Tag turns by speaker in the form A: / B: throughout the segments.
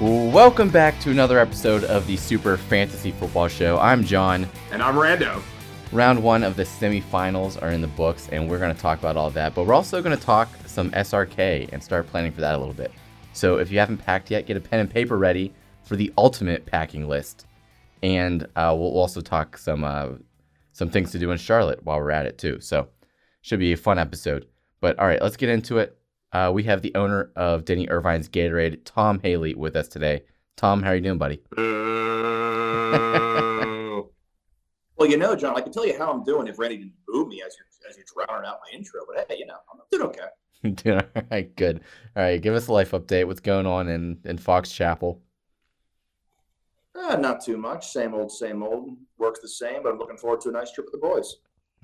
A: Welcome back to another episode of the Super Fantasy Football Show. I'm John.
B: And I'm Rando.
A: Round one of the semifinals are in the books, and we're going to talk about all that. But we're also going to talk some SRK and start planning for that a little bit. So if you haven't packed yet, get a pen and paper ready for the ultimate packing list. And uh, we'll also talk some uh, some things to do in Charlotte while we're at it too. So should be a fun episode. But all right, let's get into it. Uh, we have the owner of Denny Irvine's Gatorade, Tom Haley, with us today. Tom, how are you doing, buddy?
C: well, you know, John, I can tell you how I'm doing if Randy didn't boo me as you're as you're drowning out my intro. But hey, you know, I'm doing okay.
A: doing all right, good. All right, give us a life update. What's going on in in Fox Chapel?
C: Uh, not too much. Same old, same old. Works the same, but I'm looking forward to a nice trip with the boys.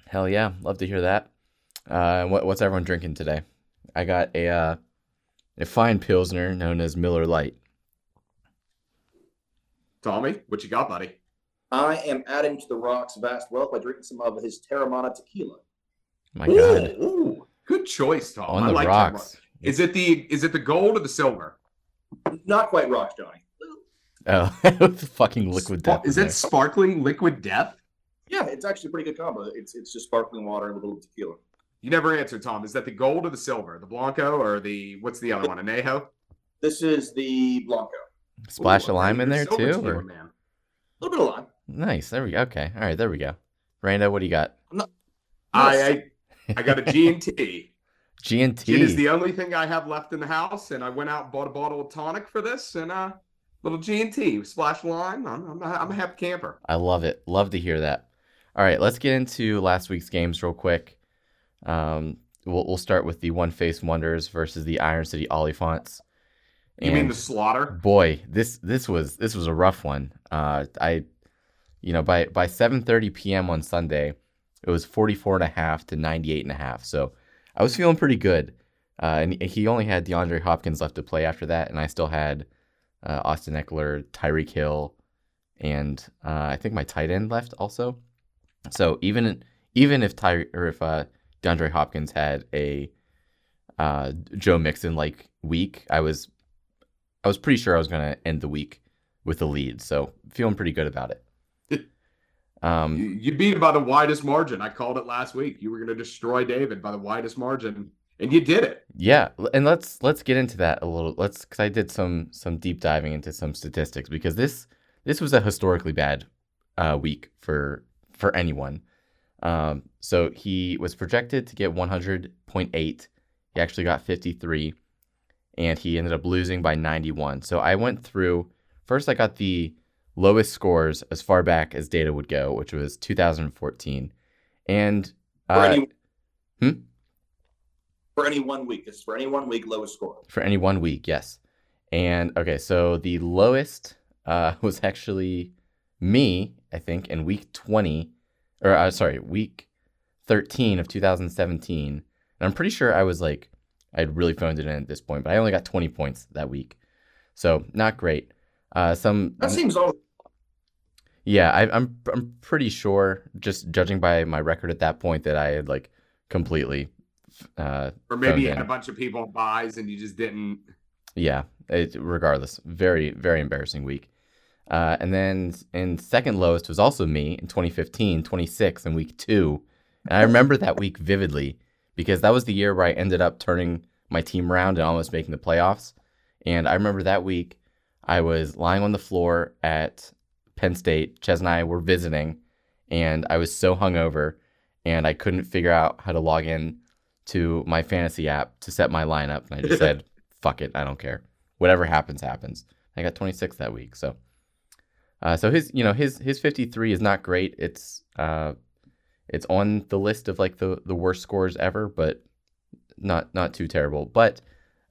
A: Hell yeah, love to hear that. Uh, what, what's everyone drinking today? I got a uh, a fine pilsner known as Miller Lite.
B: Tommy, what you got, buddy?
C: I am adding to the Rock's vast wealth by drinking some of his Teremana tequila.
A: My God,
B: ooh, ooh. good choice, Tom.
A: On
B: I
A: the
B: like
A: rocks.
B: Is it the is it the gold or the silver?
C: Not quite rocks, Johnny.
A: Oh, fucking liquid death.
B: Is
A: in
B: it sparkling liquid death?
C: Yeah, it's actually a pretty good combo. It's it's just sparkling water and a little tequila.
B: You never answered, Tom. Is that the gold or the silver? The Blanco or the what's the other one? Anejo?
C: This is the Blanco.
A: Splash
B: Ooh,
A: of lime in there too.
B: tequila,
A: Or?
B: man.
C: A little bit of lime.
A: Nice. There we go. Okay. All right. There we go. Rando, what do you got?
B: I, I I got a G and T.
A: G and T.
B: It is the only thing I have left in the house, and I went out and bought a bottle of tonic for this, and uh, little G and T splash lime. I'm, I'm, a, I'm a happy camper.
A: I love it. Love to hear that. All right, let's get into last week's games real quick. Um, we'll we'll start with the One Face Wonders versus the Iron City Oliphants.
B: You mean the slaughter?
A: boy this this was this was a rough one uh i you know by by 7:30 p.m. on sunday it was 44 and a half to 98 and a half so i was feeling pretty good uh and he only had DeAndre Hopkins left to play after that and i still had uh, Austin Ekeler Tyreek Hill and uh, I think my tight end left also so even even if Ty or if uh DeAndre Hopkins had a uh Joe Mixon like week I was I was pretty sure I was going to end the week with a lead, so feeling pretty good about it. Um,
B: You, you beat it by the widest margin. I called it last week. You were going to destroy David by the widest margin, and you did it.
A: yeah, and let's let's get into that a little. Let's because I did some some deep diving into some statistics because this this was a historically bad uh, week for for anyone. Um, so he was projected to get 100.8. He actually got 53, and he ended up losing by 91. So I went through. First, I got the lowest scores as far back as data would go, which was 2014, and
C: For,
A: uh,
C: any,
A: hmm?
C: for any one week. This is for any one week lowest score.
A: for any one week, yes. And okay, so the lowest uh, was actually me, I think, in week 20, or uh, sorry, week 13 of 2017. And I'm pretty sure I was like, I'd really phoned it in at this point, but I only got 20 points that week. So not great. Uh, some
C: That seems all
A: yeah, I, I'm I'm pretty sure, just judging by my record at that point, that I had like completely, uh,
B: Or maybe you had a bunch of people buys and you just didn't.
A: yeah. It, regardless, very very embarrassing week. Uh, and then in second lowest was also me in 2015, 26 in week two. And I remember that week vividly because that was the year where I ended up turning my team around and almost making the playoffs. And I remember that week I was lying on the floor at Penn State. Ches and I were visiting, and I was so hungover, and I couldn't figure out how to log in to my fantasy app to set my lineup. And I just said, "Fuck it, I don't care. Whatever happens, happens." I got 26 that week, so. Uh, so his, you know, his his 53 is not great. It's uh, it's on the list of like the the worst scores ever, but not not too terrible. But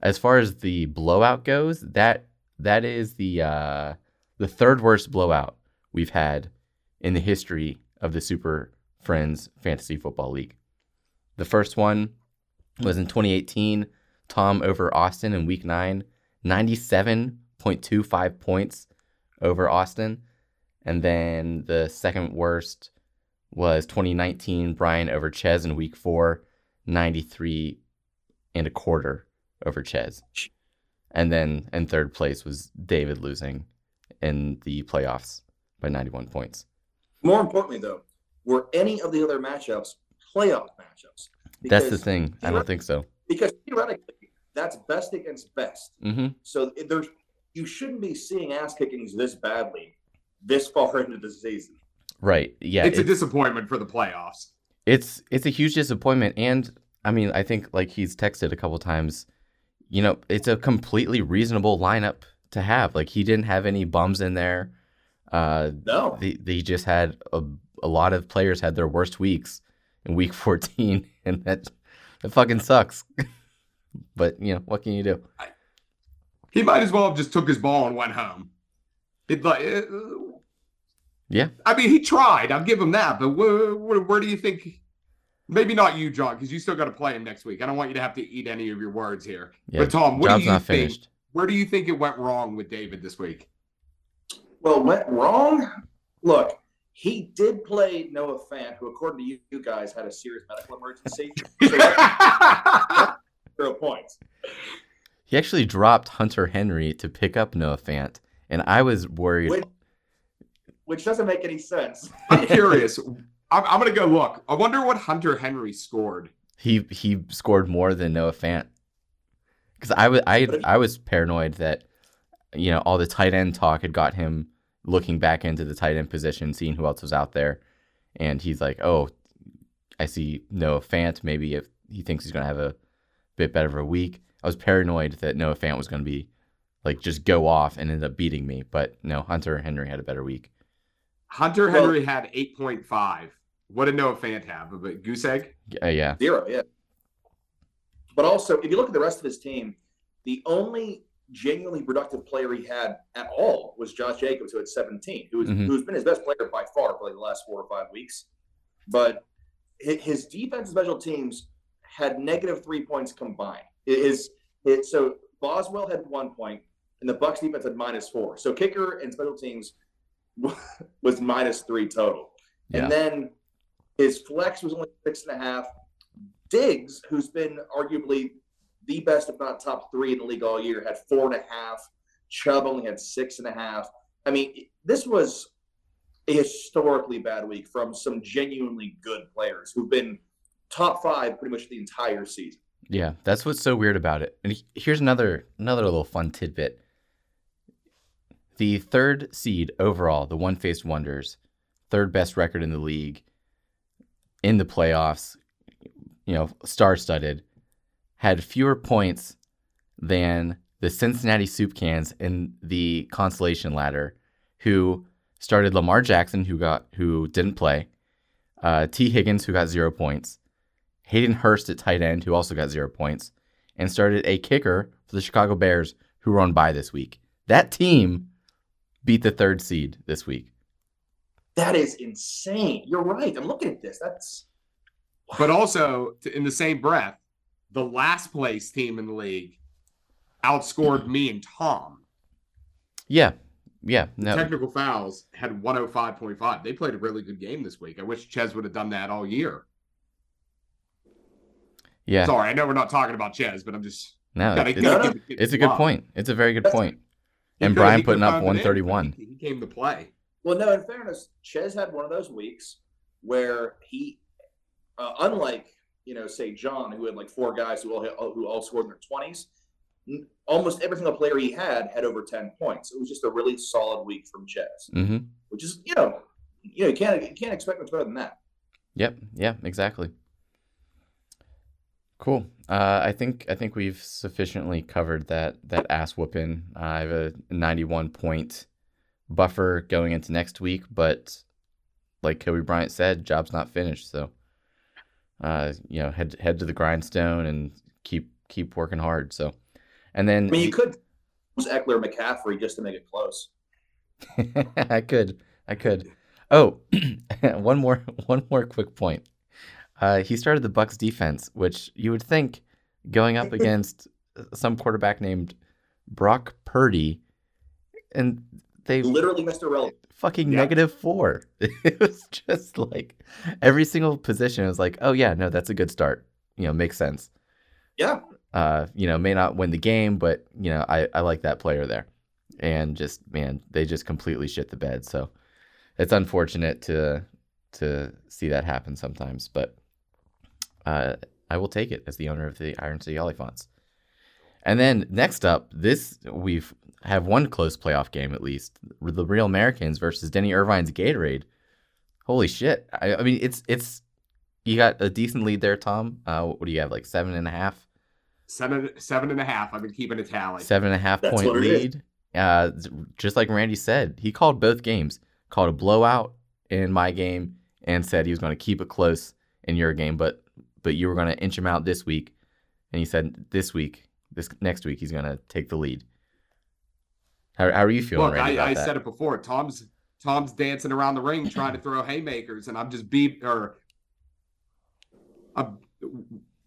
A: as far as the blowout goes, that that is the uh, the third worst blowout we've had in the history of the Super Friends Fantasy Football League. The first one was in 2018, Tom over Austin in Week Nine, 97.25 points over Austin, and then the second worst was 2019, Brian over Ches in Week Four, 93 and a quarter over Ches. And then in third place was David losing in the playoffs by 91 points.
C: More importantly, though, were any of the other matchups playoff matchups?
A: That's the thing. I don't think so.
C: Because theoretically, that's best against best.
A: hmm
C: So there's you shouldn't be seeing ass kickings this badly this far into the season.
A: Right. Yeah.
B: it's, a disappointment for the playoffs.
A: it's it's a huge disappointment and i mean i think like he's texted a couple times you know it's a completely reasonable lineup to have like he didn't have any bums in there uh
C: No.
A: they, they just had a, a lot of players had their worst weeks in week 14 and that that fucking sucks but you know what can you do
B: He might as well have just took his ball and went home. It like, uh,
A: Yeah.
B: I mean, he tried. I'll give him that. But where, where, where do you think? Maybe not you, John, because you still got to play him next week. I don't want you to have to eat any of your words here.
A: yeah
B: But Tom, what
A: job's
B: do you
A: not
B: think?
A: finished
B: Where do you think it went wrong with David this week?
C: Well, went wrong. Look, he did play Noah Fant, who, according to you, you guys, had a serious medical emergency. So zero points.
A: He actually dropped hunter henry to pick up noah fant and i was worried
C: Which, which doesn't make any sense.
B: I'm curious. I'm, I'm gonna go look. I wonder what Hunter Henry scored.
A: He he scored more than Noah Fant. Because I was I I was paranoid that you know all the tight end talk had got him looking back into the tight end position, seeing who else was out there, and he's like, oh, I see Noah Fant. Maybe if he thinks he's gonna have a bit better of a week, I was paranoid that Noah Fant was gonna be like just go off and end up beating me. But no, Hunter Henry had a better week.
B: Hunter
C: Well-
B: Henry had 8.5. What did Noah Fant have? A goose egg?
A: Uh, yeah,
C: Zero, yeah. But also, if you look at the rest of his team, the only genuinely productive player he had at all was Josh Jacobs, who had 17, who was,
A: Mhm.
C: who's been his best player by far for like the last four or five weeks. But his defense and special teams had negative three points combined. His, his, so Boswell had one point, and the Bucks defense had minus four. So kicker and special teams was minus three total.
A: Yeah.
C: And then his flex was only six and a half. Diggs, who's been arguably the best, if not top three in the league all year, had four and a half. Chubb only had six and a half. I mean, this was a historically bad week from some genuinely good players who've been top five pretty much the entire season.
A: Yeah, that's what's so weird about it. And here's another another little fun tidbit. The third seed overall, the One Faced Wonders, third best record in the league, in the playoffs, you know, star studded, had fewer points than the Cincinnati Soup Cans in the consolation ladder, who started Lamar Jackson, who got who didn't play, uh, Tee Higgins, who got zero points, Hayden Hurst at tight end, who also got zero points, and started a kicker for the Chicago Bears, who were on bye this week. That team beat the third seed this week.
C: That is insane. You're right. I'm looking at this. That's
B: But also, in the same breath, the last place team in the league outscored mm-hmm. me and Tom.
A: Yeah, yeah, no,
B: Technical fouls had 105.5. They played a really good game this week. I wish Ches would have done that all year.
A: Yeah,
B: Sorry, I know we're not talking about Ches, but I'm just.
A: no,
B: gotta-
A: it's,
B: gotta
C: no,
B: give- give
A: it's a good
B: love.
A: point. It's a very good
C: That's-
A: point. And
B: could-
A: Brian putting up
B: phoned it in,
A: 131.
B: He, he came to play.
C: Well, no, in fairness, Ches had one of those weeks where he, uh, unlike you know, say John, who had like four guys who all who all scored in their twenties, almost every single player he had had over ten points. It was just a really solid week from Ches,
A: hmm
C: which is you know, you know, you can't you can't expect much better than that.
A: Yep. Yeah. Exactly. Cool. Uh, I think I think we've sufficiently covered that that ass whooping. Uh, I have a 91 point buffer going into next week, but like Kobe Bryant said, job's not finished. So, uh, you know, head head to the grindstone and keep keep working hard. So, and then
C: I mean, you could use Ekeler McCaffrey just to make it close.
A: I could. I could. Oh, one more one more quick point. Uh, he started the Bucks defense, which you would think going up against some quarterback named Brock Purdy, and they
C: Literally, Mr. Relevant.
A: fucking
B: Yeah.
A: negative four. It was just like every single position was like, oh yeah, no, that's a good start. You know, makes sense.
C: Yeah,
A: Uh, you know, may not win the game, but you know, I, I like that player there. And just man, they just completely shit the bed. So it's unfortunate to to see that happen sometimes, but uh, I will take it as the owner of the Iron City Oliphants. And then next up, this we've have one close playoff game at least. The Real Americans versus Denny Irvine's Gatorade. Holy shit! I, I mean, it's it's you got a decent lead there, Tom. Uh, what do you have? Like seven and a half,
B: Seven, seven and a half. I've been keeping a tally.
A: seven and a half
C: That's
A: point
C: what it is.
A: lead. Uh, just like Randy said, he called both games. Called a blowout in my game and said he was going to keep it close in your game, but but you were going to inch him out this week, and he said this week, this next week, he's going to take the lead. How, how are you feeling,
B: Look,
A: Randy?
B: I, I said it before. Tom's Tom's dancing around the ring trying to throw haymakers, and I'm just beat or I'm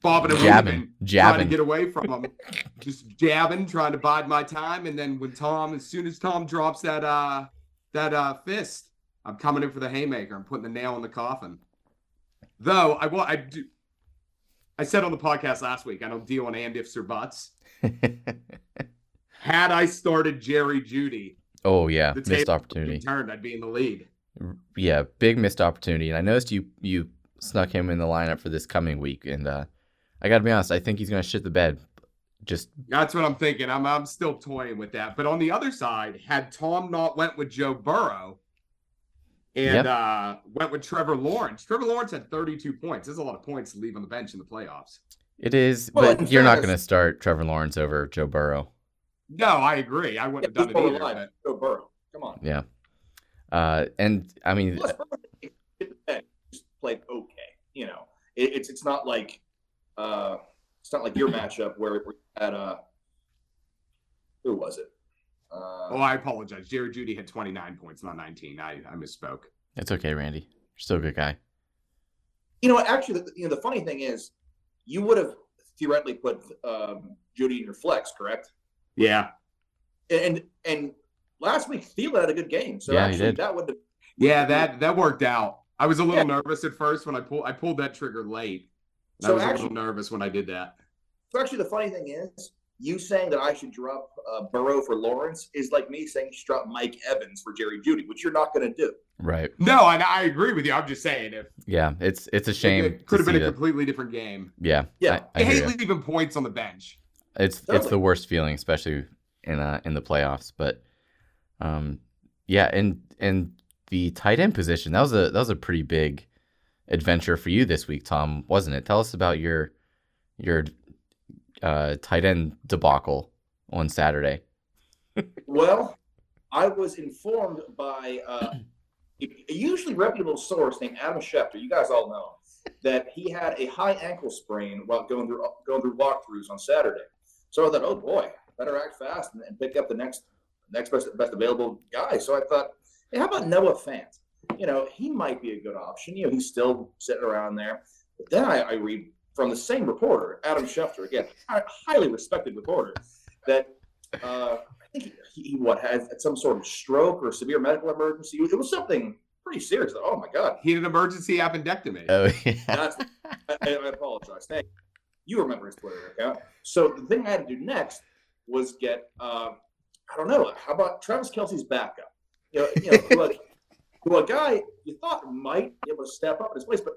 B: bobbing and
A: Jabbing,
B: jabbing, trying to get away from him. just jabbing, trying to bide my time, and then when Tom, as soon as Tom drops that uh that uh fist, I'm coming in for the haymaker. I'm putting the nail in the coffin. Though I will, I do. I said on the podcast last week, I don't deal on and ifs or buts. Had I started Jerry Jeudy,
A: oh yeah, missed opportunity.
B: turned, I'd be in the lead.
A: Yeah, big missed opportunity. And I noticed you you snuck him in the lineup for this coming week, and uh, I got to be honest, I think he's going to shit the bed. Just
B: That's what I'm thinking. I'm I'm still toying with that. But on the other side, had Tom not went with Joe Burrow and
A: Yep.
B: uh, went with Trevor Lawrence, Trevor Lawrence had 32 points. There's a lot of points to leave on the bench in the playoffs.
A: it is,
C: Well,
A: but you're not going to start Trevor Lawrence over Joe Burrow.
B: No, I agree. I wouldn't have done it either.
C: more
B: but-
C: Joe Burrow. Come on.
A: Yeah. Uh, and I mean,
C: Plus, Burrow hit the bed, just played okay. You know, it, it's it's not like uh, it's not like your matchup where we had uh, who was it? Uh,
B: Oh, I apologize. Jerry Jeudy had 29 points, not 19. I, I misspoke.
A: it's okay, Randy. You're still a good guy.
C: you know, actually, the, you know, the funny thing is, you would have theoretically put um, Jeudy in your flex, correct?
B: Yeah.
C: And and last week Thielen had a good game, so
A: Yeah, he
C: actually
A: did.
C: that would have
B: Yeah, that that worked out. I was a little
C: Yeah.
B: nervous at first when I pulled I pulled that trigger late. So I
C: So
B: was a little nervous when I did that.
C: So actually, the funny thing is, you saying that I should drop uh, Burrow for Lawrence is like me saying you should drop Mike Evans for Jerry Jeudy, which you're not going to do.
A: Right.
B: No, I, I agree with you. I'm just saying if
A: Yeah. It's it's a shame.
B: it could have been a
A: that-
B: completely different game.
A: Yeah.
C: Yeah.
A: I, I
B: I, hate
A: ya.
B: leaving points on the bench.
A: It's it's the worst feeling, especially in uh in the playoffs. But um, yeah, and and the tight end position that was a that was a pretty big adventure for you this week, Tom, wasn't it? Tell us about your your uh tight end debacle on Saturday.
C: Well, I was informed by uh, a usually reputable source named Adam Schefter. You guys all know that he had a high ankle sprain while going through going through walkthroughs on Saturday. So I thought, oh boy, better act fast and, and pick up the next next best, best available guy. So I thought, hey, how about Noah Fant? You know, he might be a good option. You know, he's still sitting around there. But then I, I read from the same reporter, Adam Schefter, again, highly respected reporter, that uh, I think he, he what had some sort of stroke or severe medical emergency. It was something pretty serious. Oh my god,
B: He had an emergency appendectomy.
A: Oh yeah.
C: I, I apologize. Thank you. You remember his Twitter account. So the thing I had to do next was get, uh, I don't know, how about Travis Kelce's backup? You know, you know who, a, who a guy you thought might be able to step up in his place, but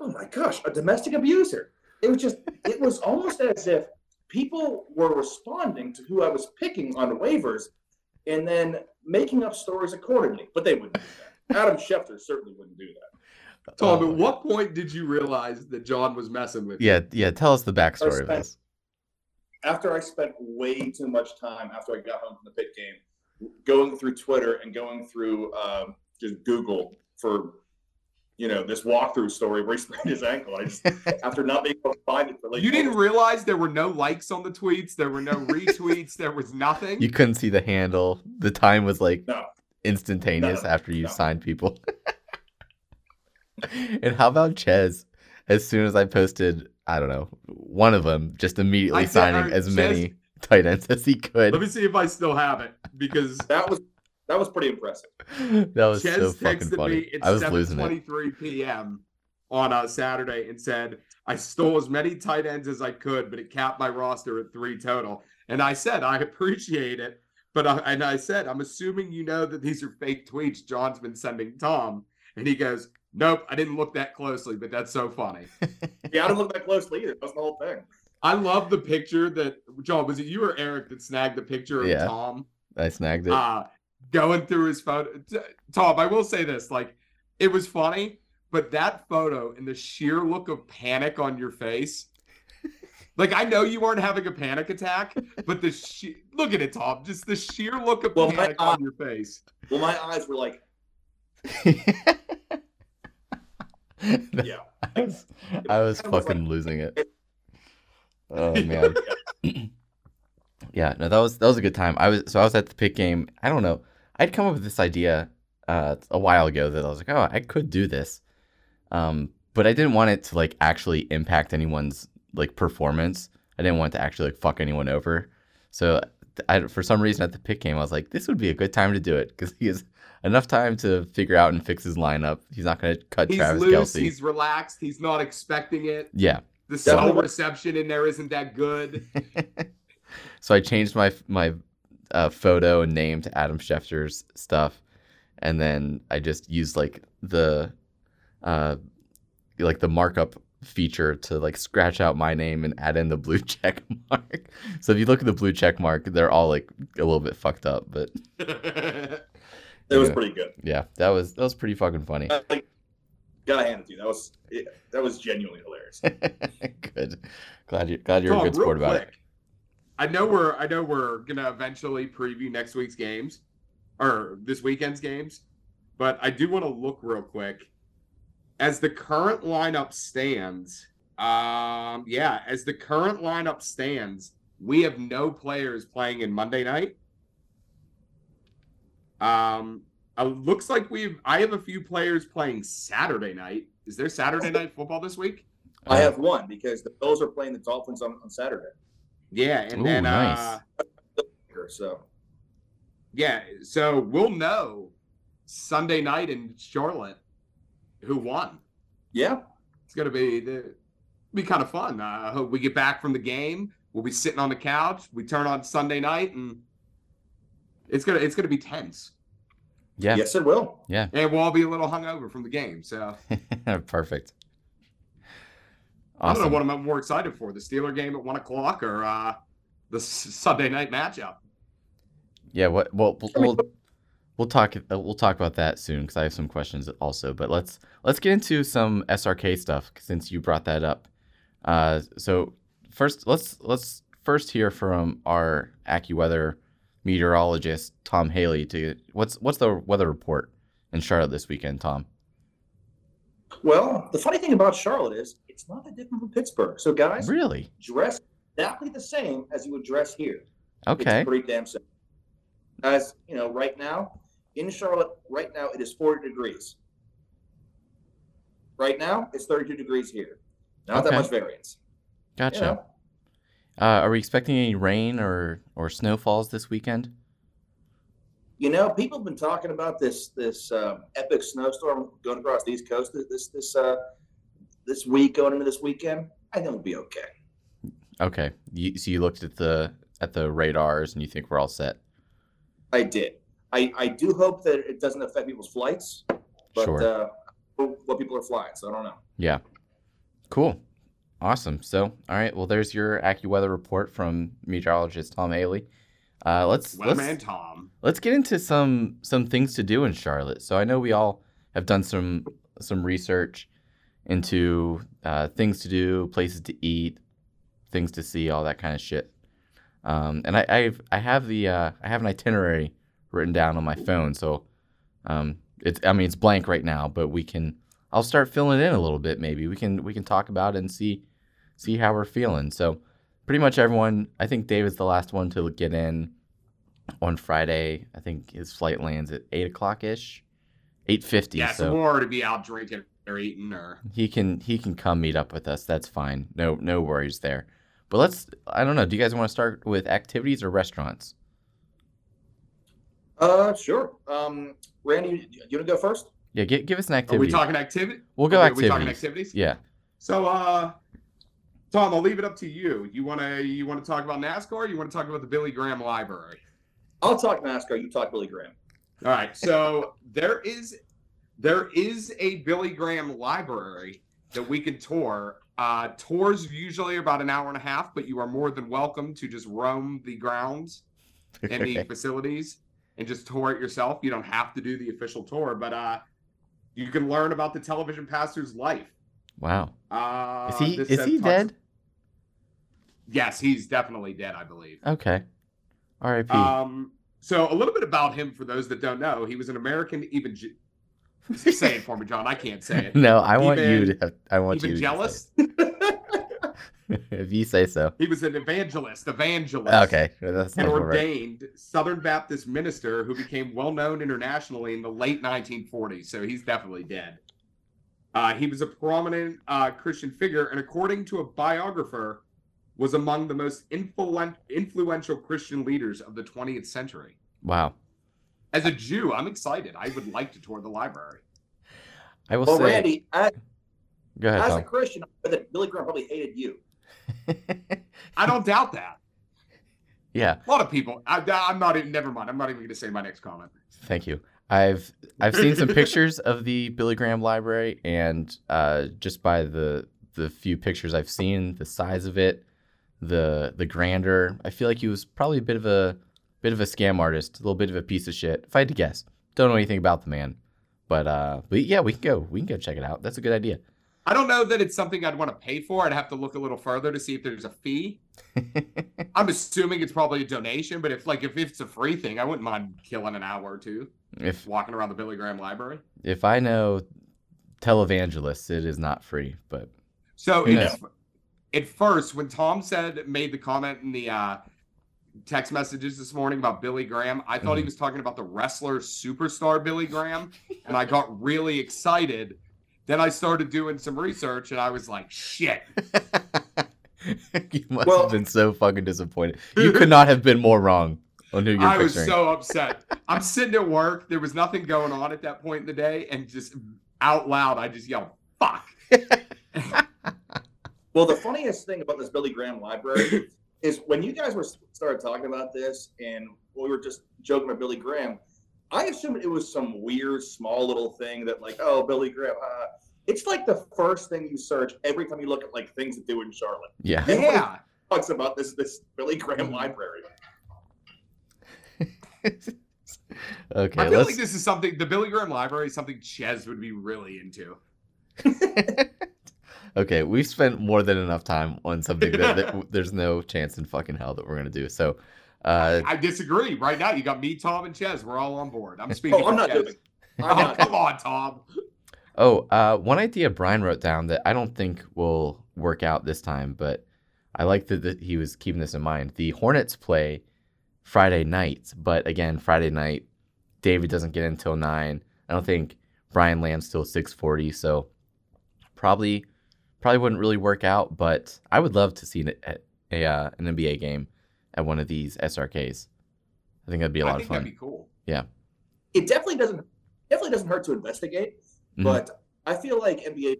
C: oh my gosh, a domestic abuser. It was just, it was almost as if people were responding to who I was picking on waivers and then making up stories accordingly, but they wouldn't do that. Adam Schefter certainly wouldn't do that.
B: Tom,
A: Oh,
B: at what point did you realize that John was messing with you?
A: Yeah, yeah. Tell us the backstory of this.
C: after I spent way too much time after I got home from the pit game, going through Twitter and going through um, just Google for, you know, this walkthrough story where he sprained his ankle. I just, after not being able to find it for like,
B: You didn't realize there were no likes on the tweets, there were no retweets, there was nothing.
A: You couldn't see the handle. The time was like
C: No.
A: instantaneous
C: No,
A: after you
C: no.
A: signed people. and how about Ches? As soon as I posted, I don't know, one of them just immediately
B: I did-
A: signing
B: uh,
A: as
B: Ches-
A: many tight ends as he could.
B: Let me see if I still have it because
C: That was that was pretty impressive.
A: that was
B: Ches
A: so fucking funny.
B: me at
A: I was losing it.
B: 7:23 p.m. on a Saturday and said, I stole as many tight ends as I could, but it capped my roster at three total. And I said, I appreciate it. But I, and I said, I'm assuming you know that these are fake tweets John's been sending Tom. And he goes, Nope, I didn't look that closely, but that's so funny.
C: Yeah, I didn't look that closely either. That's the whole thing.
B: I love the picture that John was it you or Eric that snagged the picture of
A: Yeah.
B: Tom
A: I snagged it.
B: uh going through his photo. Tom, I will say this, like it was funny, but that photo and the sheer look of panic on your face. Like I know you weren't having a panic attack, but the she- look at it, Tom. Just the sheer look of
C: Well,
B: panic
C: eye-
B: on your face.
C: Well, my eyes were like, yeah.
A: I was, I was
C: It was
A: fucking
C: like-
A: losing it. Oh man. yeah, no, that was that was a good time. I was so I was at the pick game. I don't know. I'd come up with this idea uh, a while ago that I was like, oh, I could do this, um, but I didn't want it to like actually impact anyone's like performance. I didn't want it to actually like fuck anyone over. So I, for some reason at the pick game, I was like, this would be a good time to do it because he has enough time to figure out and fix his lineup. He's not going to cut
B: He's
A: Travis
B: loose.
A: Kelce.
B: He's relaxed. He's not expecting it.
A: Yeah.
B: The cell reception in there isn't that good.
A: so I changed my my uh, photo and name to Adam Schefter's stuff, and then I just used like the uh like the markup feature to like scratch out my name and add in the blue check mark. So if you look at the blue check mark, they're all like a little bit fucked up, but
C: It was
A: Yeah.
C: pretty good.
A: yeah, that was that was pretty fucking funny.
C: Uh, like, gotta hand it to you. That was it, that was genuinely hilarious.
A: good. Glad you glad you're
B: Tom,
A: a good sport
B: real
A: about it.
B: I know we're I know we're gonna eventually preview next week's games or this weekend's games, but I do want to look real quick. As the current lineup stands, um, yeah, as the current lineup stands, we have no players playing in Monday night. Um, looks like we've I have a few players playing Saturday night. Is there Saturday night football this week?
C: I have one because the Bills are playing the Dolphins on, on Saturday.
B: Yeah, and
A: Ooh,
B: then
A: nice.
B: uh
C: So
B: Yeah, so we'll know Sunday night in Charlotte who won.
C: yeah,
B: It's gonna be the be kind of fun. Uh, I hope we get back from the game. We'll be sitting on the couch. We turn on Sunday night, and it's gonna it's gonna be tense.
A: yeah,
C: yes, it will. Yeah.
B: And we'll all be a little hungover from the game. So
A: perfect.
B: I don't know what I'm more excited for: the Steeler game at one o'clock or uh, the Sunday night matchup.
A: Yeah, what? Well, we'll we'll, we'll talk. uh, We'll talk about that soon because I have some questions also. But let's let's get into some SRK stuff since you brought that up. Uh, so first, let's let's first hear from our AccuWeather meteorologist Tom Haley. To what's what's the weather report in Charlotte this weekend, Tom?
C: Well, the funny thing about Charlotte is it's not that different from Pittsburgh. So guys,
A: Really?
C: dress exactly the same as you would dress here.
A: Okay.
C: It's pretty damn simple. As you know, right now in Charlotte, right now it is 40 degrees. Right now it's 32 degrees here. Not
A: Okay.
C: that much variance. you
A: Gotcha.
C: know?
A: Uh, are we expecting any rain or or snowfalls this weekend?
C: You know, people have been talking about this this um, epic snowstorm going across the East Coast this this this, uh, this week going into this weekend. I think we'll be okay.
A: Okay. You, so you looked at the at the radars and you think we're all set.
C: I did. I, I do hope that it doesn't affect people's flights, but
A: Sure.
C: uh, what people are flying. So I don't know.
A: Yeah. Cool. Awesome. So, all right. Well, there's your AccuWeather report from meteorologist Tom Haley. Uh, let's let's,
B: Tom.
A: let's get into some some things to do in Charlotte. So I know we all have done some some research into uh, things to do, places to eat, things to see, all that kind of shit. Um, and I I've, I have the uh, I have an itinerary written down on my phone. So um, it's I mean it's blank right now, but we can I'll start filling in a little bit. Maybe we can we can talk about it and see see how we're feeling. So pretty much everyone. I think Dave is the last one to get in on Friday. I think his flight lands at eight o'clock ish, eight fifty.
B: Yeah, so
A: so
B: we'll be out drinking or eating or
A: he can he can come meet up with us. That's fine. No no worries there. But let's I don't know. Do you guys want to start with activities or restaurants?
C: Uh, sure. Um, Randy, you, you want to go first?
A: Yeah, gi- give us an activity.
B: Are
A: activity.
B: we talking activity?
A: we'll go
B: Are
A: activities.
B: we talking activities?
A: Yeah.
B: So uh Tom, I'll leave it up to you. You wanna you wanna talk about NASCAR? Or you want to talk about the Billy Graham Library?
C: I'll talk NASCAR. You talk Billy Graham.
B: All right. So there is there is a Billy Graham library that we can tour. Uh, tours usually are about an hour and a half, but you are more than welcome to just roam the grounds and the facilities and just tour it yourself. You don't have to do the official tour, but uh, you can learn about the television pastor's life.
A: Wow.
B: Uh,
A: Is he is he dead?
B: Yes, he's definitely dead, I believe.
A: Okay. R.I.P.
B: Um, so a little bit about him for those that don't know. He was an American evangel. say it for me, John. I can't say it.
A: no, I want you
B: even-
A: to. I want you to. it. if you say so.
B: He was an evangelist. Evangelist.
A: Okay, that's
B: An
A: not right.
B: ordained Southern Baptist minister who became well known internationally in the late 1940s. So he's definitely dead. Uh, he was a prominent uh, Christian figure, and according to a biographer, was among the most influen- influential Christian leaders of the 20th century.
A: Wow.
B: As a Jew, I'm excited. I would like to tour the library.
A: I will
C: Well,
A: say.
C: Randy, as,
A: go ahead,
C: as a Christian, I know that Billy Graham probably hated you.
B: I don't doubt that.
A: yeah.
B: A lot of people. I, I'm not even. Never mind. I'm not even going to say my next comment.
A: Thank you. I've I've seen some pictures of the Billy Graham library, and uh, just by the the few pictures I've seen, the size of it, the the grandeur, I feel like he was probably a bit of a bit of a scam artist, a little bit of a piece of shit. If I had to guess, don't know anything about the man, but uh, but yeah, we can go we can go check it out. That's a good idea.
B: I don't know that it's something I'd want to pay for. I'd have to look a little further to see if there's a fee. I'm assuming it's probably a donation, but if like if it's a free thing, I wouldn't mind killing an hour or two
A: if
B: walking around the Billy Graham library.
A: if I know televangelists, it is not free, but
B: So it's, at first, when Tom said made the comment in the uh, text messages this morning about Billy Graham, I thought he
A: Mhm.
B: was talking about the wrestler superstar Billy Graham, and I got really excited. Then I started doing some research, and I was like, "Shit!"
A: you must
C: Well-
A: have been so fucking disappointed. You could not have been more wrong on who you're
B: I was so upset. I'm sitting at work. There was nothing going on at that point in the day, and just out loud, I just yelled, "Fuck!"
C: Well, the funniest thing about this Billy Graham library is when you guys were started talking about this, and we were just joking about Billy Graham. I assumed it was some weird, small little thing that, like, oh, Billy Graham. Uh, it's like the first thing you search every time you look at like things to do in Charlotte.
A: yeah.
B: Yeah,
C: Talks about this this Billy Graham library.
A: okay,
B: I feel
A: let's.
B: like this is something. The Billy Graham Library is something Ches would be really into.
A: okay, we've spent more than enough time on something that, that there's no chance in fucking hell that we're gonna do. So, uh,
B: I disagree. Right now, you got me, Tom, and Ches. We're all on board. I'm speaking.
C: Oh, I'm not
B: Ches.
C: doing. I'm
B: Oh,
C: not
B: come on, Tom.
A: oh, uh, one idea Brian wrote down that I don't think will work out this time, but I like that, that he was keeping this in mind. The Hornets play Friday night, but again, Friday night, David doesn't get in until nine. I don't think Brian lands till six forty, so probably probably wouldn't really work out. But I would love to see an, a, a uh, an NBA game at one of these SRKs. I think that'd be a lot
B: think
A: of fun.
B: that'd be cool. Yeah.
C: It definitely doesn't definitely doesn't hurt to investigate,
A: Mhm.
C: but I feel like NBA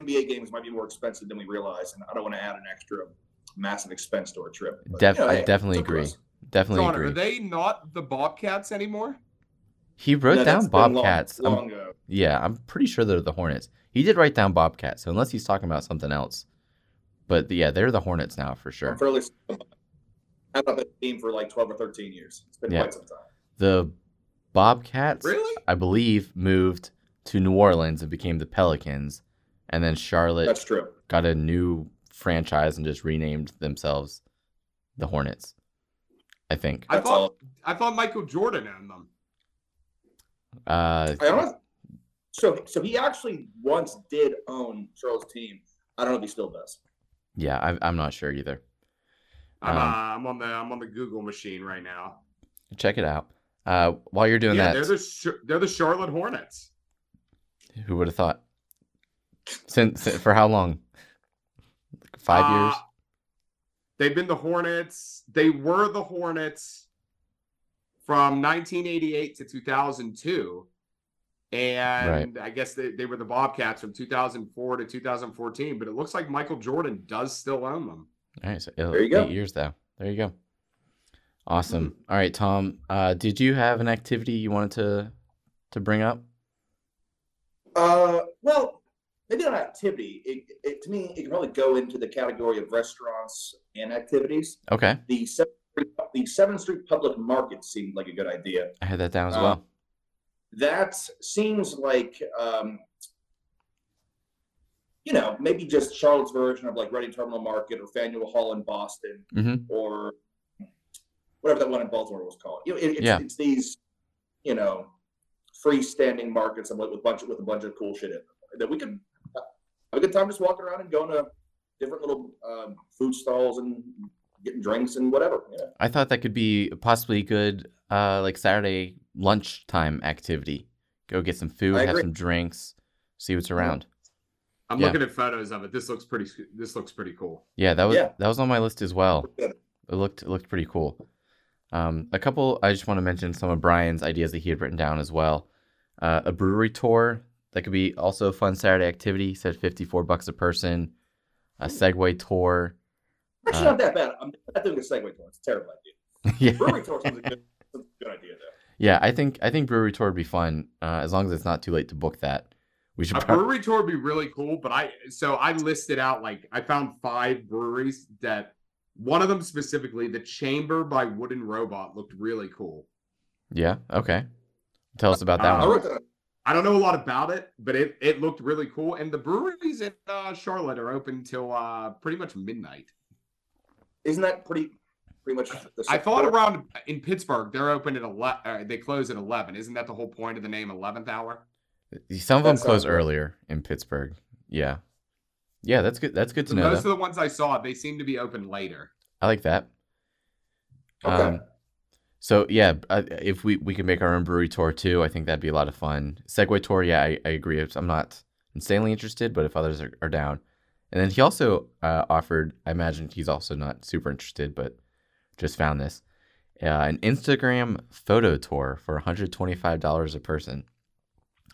C: NBA games might be more expensive than we realize, and I don't want to add an extra massive expense to our trip. But,
A: Def-
C: you know,
A: I
C: hey,
A: definitely
C: it's up to
A: agree.
C: us.
A: Definitely
B: John,
A: agree.
B: are they not the Bobcats anymore?
A: He wrote
C: No,
A: down
C: that's been long-
A: Bobcats. I'm- yeah, I'm pretty sure they're the Hornets. He did write down Bobcats, so unless he's talking about something else. But yeah, they're the Hornets now for sure.
C: I'm fairly. I've been team for like 12 or 13 years. It's been
A: Yeah.
C: quite some time.
A: The Bobcats,
B: Really?
A: I believe, moved to New Orleans and became the Pelicans, and then Charlotte
C: That's true.
A: got a new franchise and just renamed themselves the Hornets. I think.
B: I thought. I thought Michael Jordan owned them.
A: Uh,
C: I don't. So, so he actually once did own Charles' team. I don't know if he still does.
A: yeah, I, I'm not sure either.
B: I'm,
A: Um,
B: uh, I'm on the I'm on the Google machine right now.
A: Check it out. Uh, while you're doing
B: yeah,
A: that,
B: they're the they're the Charlotte Hornets.
A: who would have thought? Since for how long? Five
B: Uh,
A: years.
B: They've been the Hornets. They were the Hornets from 1988 to 2002, And I guess they, they were the Bobcats from 2004 to 2014, but it looks like Michael Jordan does still own them.
A: All right, so
C: There you go.
A: eight years though. There you go. Awesome. All right, Tom. Uh, did you have an activity you wanted to to bring up?
C: Uh, well, maybe not activity. It, it, to me, it can probably go into the category of restaurants and activities.
A: Okay,
C: The Seventh Street, the Seventh Street Public Market seemed like a good idea.
A: I had that down as
C: Uh,
A: well.
C: That seems like, um, you know, maybe just Charlotte's version of like Reading Terminal Market or Faneuil Hall in Boston
A: Mhm.
C: or whatever that one in Baltimore was called. You know, it, it's,
A: Yeah.
C: it's these, you know, freestanding markets and with with a bunch of, with a bunch of cool shit in them that we could have a good time just walking around and going to different little um, food stalls and getting drinks and whatever. Yeah.
A: I thought that could be possibly good, uh, like Saturday lunchtime activity. Go get some food, have some drinks, see what's around.
B: I'm
A: Yeah.
B: looking at photos of it. This looks pretty. This looks pretty cool.
A: Yeah, that was
C: Yeah.
A: that was on my list as well. It looked it looked pretty cool. Um, a couple. I just want to mention some of Brian's ideas that he had written down as well. Uh, a brewery tour that could be also a fun Saturday activity. He said fifty four bucks a person. A Segway tour.
C: Actually,
A: Uh,
C: not that bad. I'm not doing a Segway tour. It's a terrible idea.
A: yeah,
C: Brewery tour sounds a good, a good idea, though.
A: yeah. I think I think brewery tour would be fun uh, as long as it's not too late to book that. We should.
B: A
A: prob-
B: brewery tour would be really cool, but I so I listed out like I found five breweries that one of them specifically, the Chamber by Wooden Robot, looked really cool.
A: yeah. Okay. Tell us about that
B: Uh,
C: I
A: one.
C: wrote.
B: I don't know a lot about it, but it, it looked really cool. And the breweries in uh, Charlotte are open till uh, pretty much midnight.
C: Isn't that pretty pretty much the
B: I thought
C: second-
B: around in Pittsburgh they're open at eleven. Uh, they close at eleven. Isn't that the whole point of the name Eleventh Hour?
A: Some of
C: That
A: them close
C: sounds right.
A: earlier in Pittsburgh. Yeah. Yeah, that's good. That's good to
B: So
A: know.
B: most
A: though.
B: of the ones I saw, they seem to be open later.
A: I like that.
C: Okay.
A: Um, so yeah, uh, if we we could make our own brewery tour too, I think that'd be a lot of fun. Segway tour, yeah, I, I agree. I'm not insanely interested, but if others are, are down, and then he also uh, offered. I imagine he's also not super interested, but just found this uh, an Instagram photo tour for 125 dollars a person.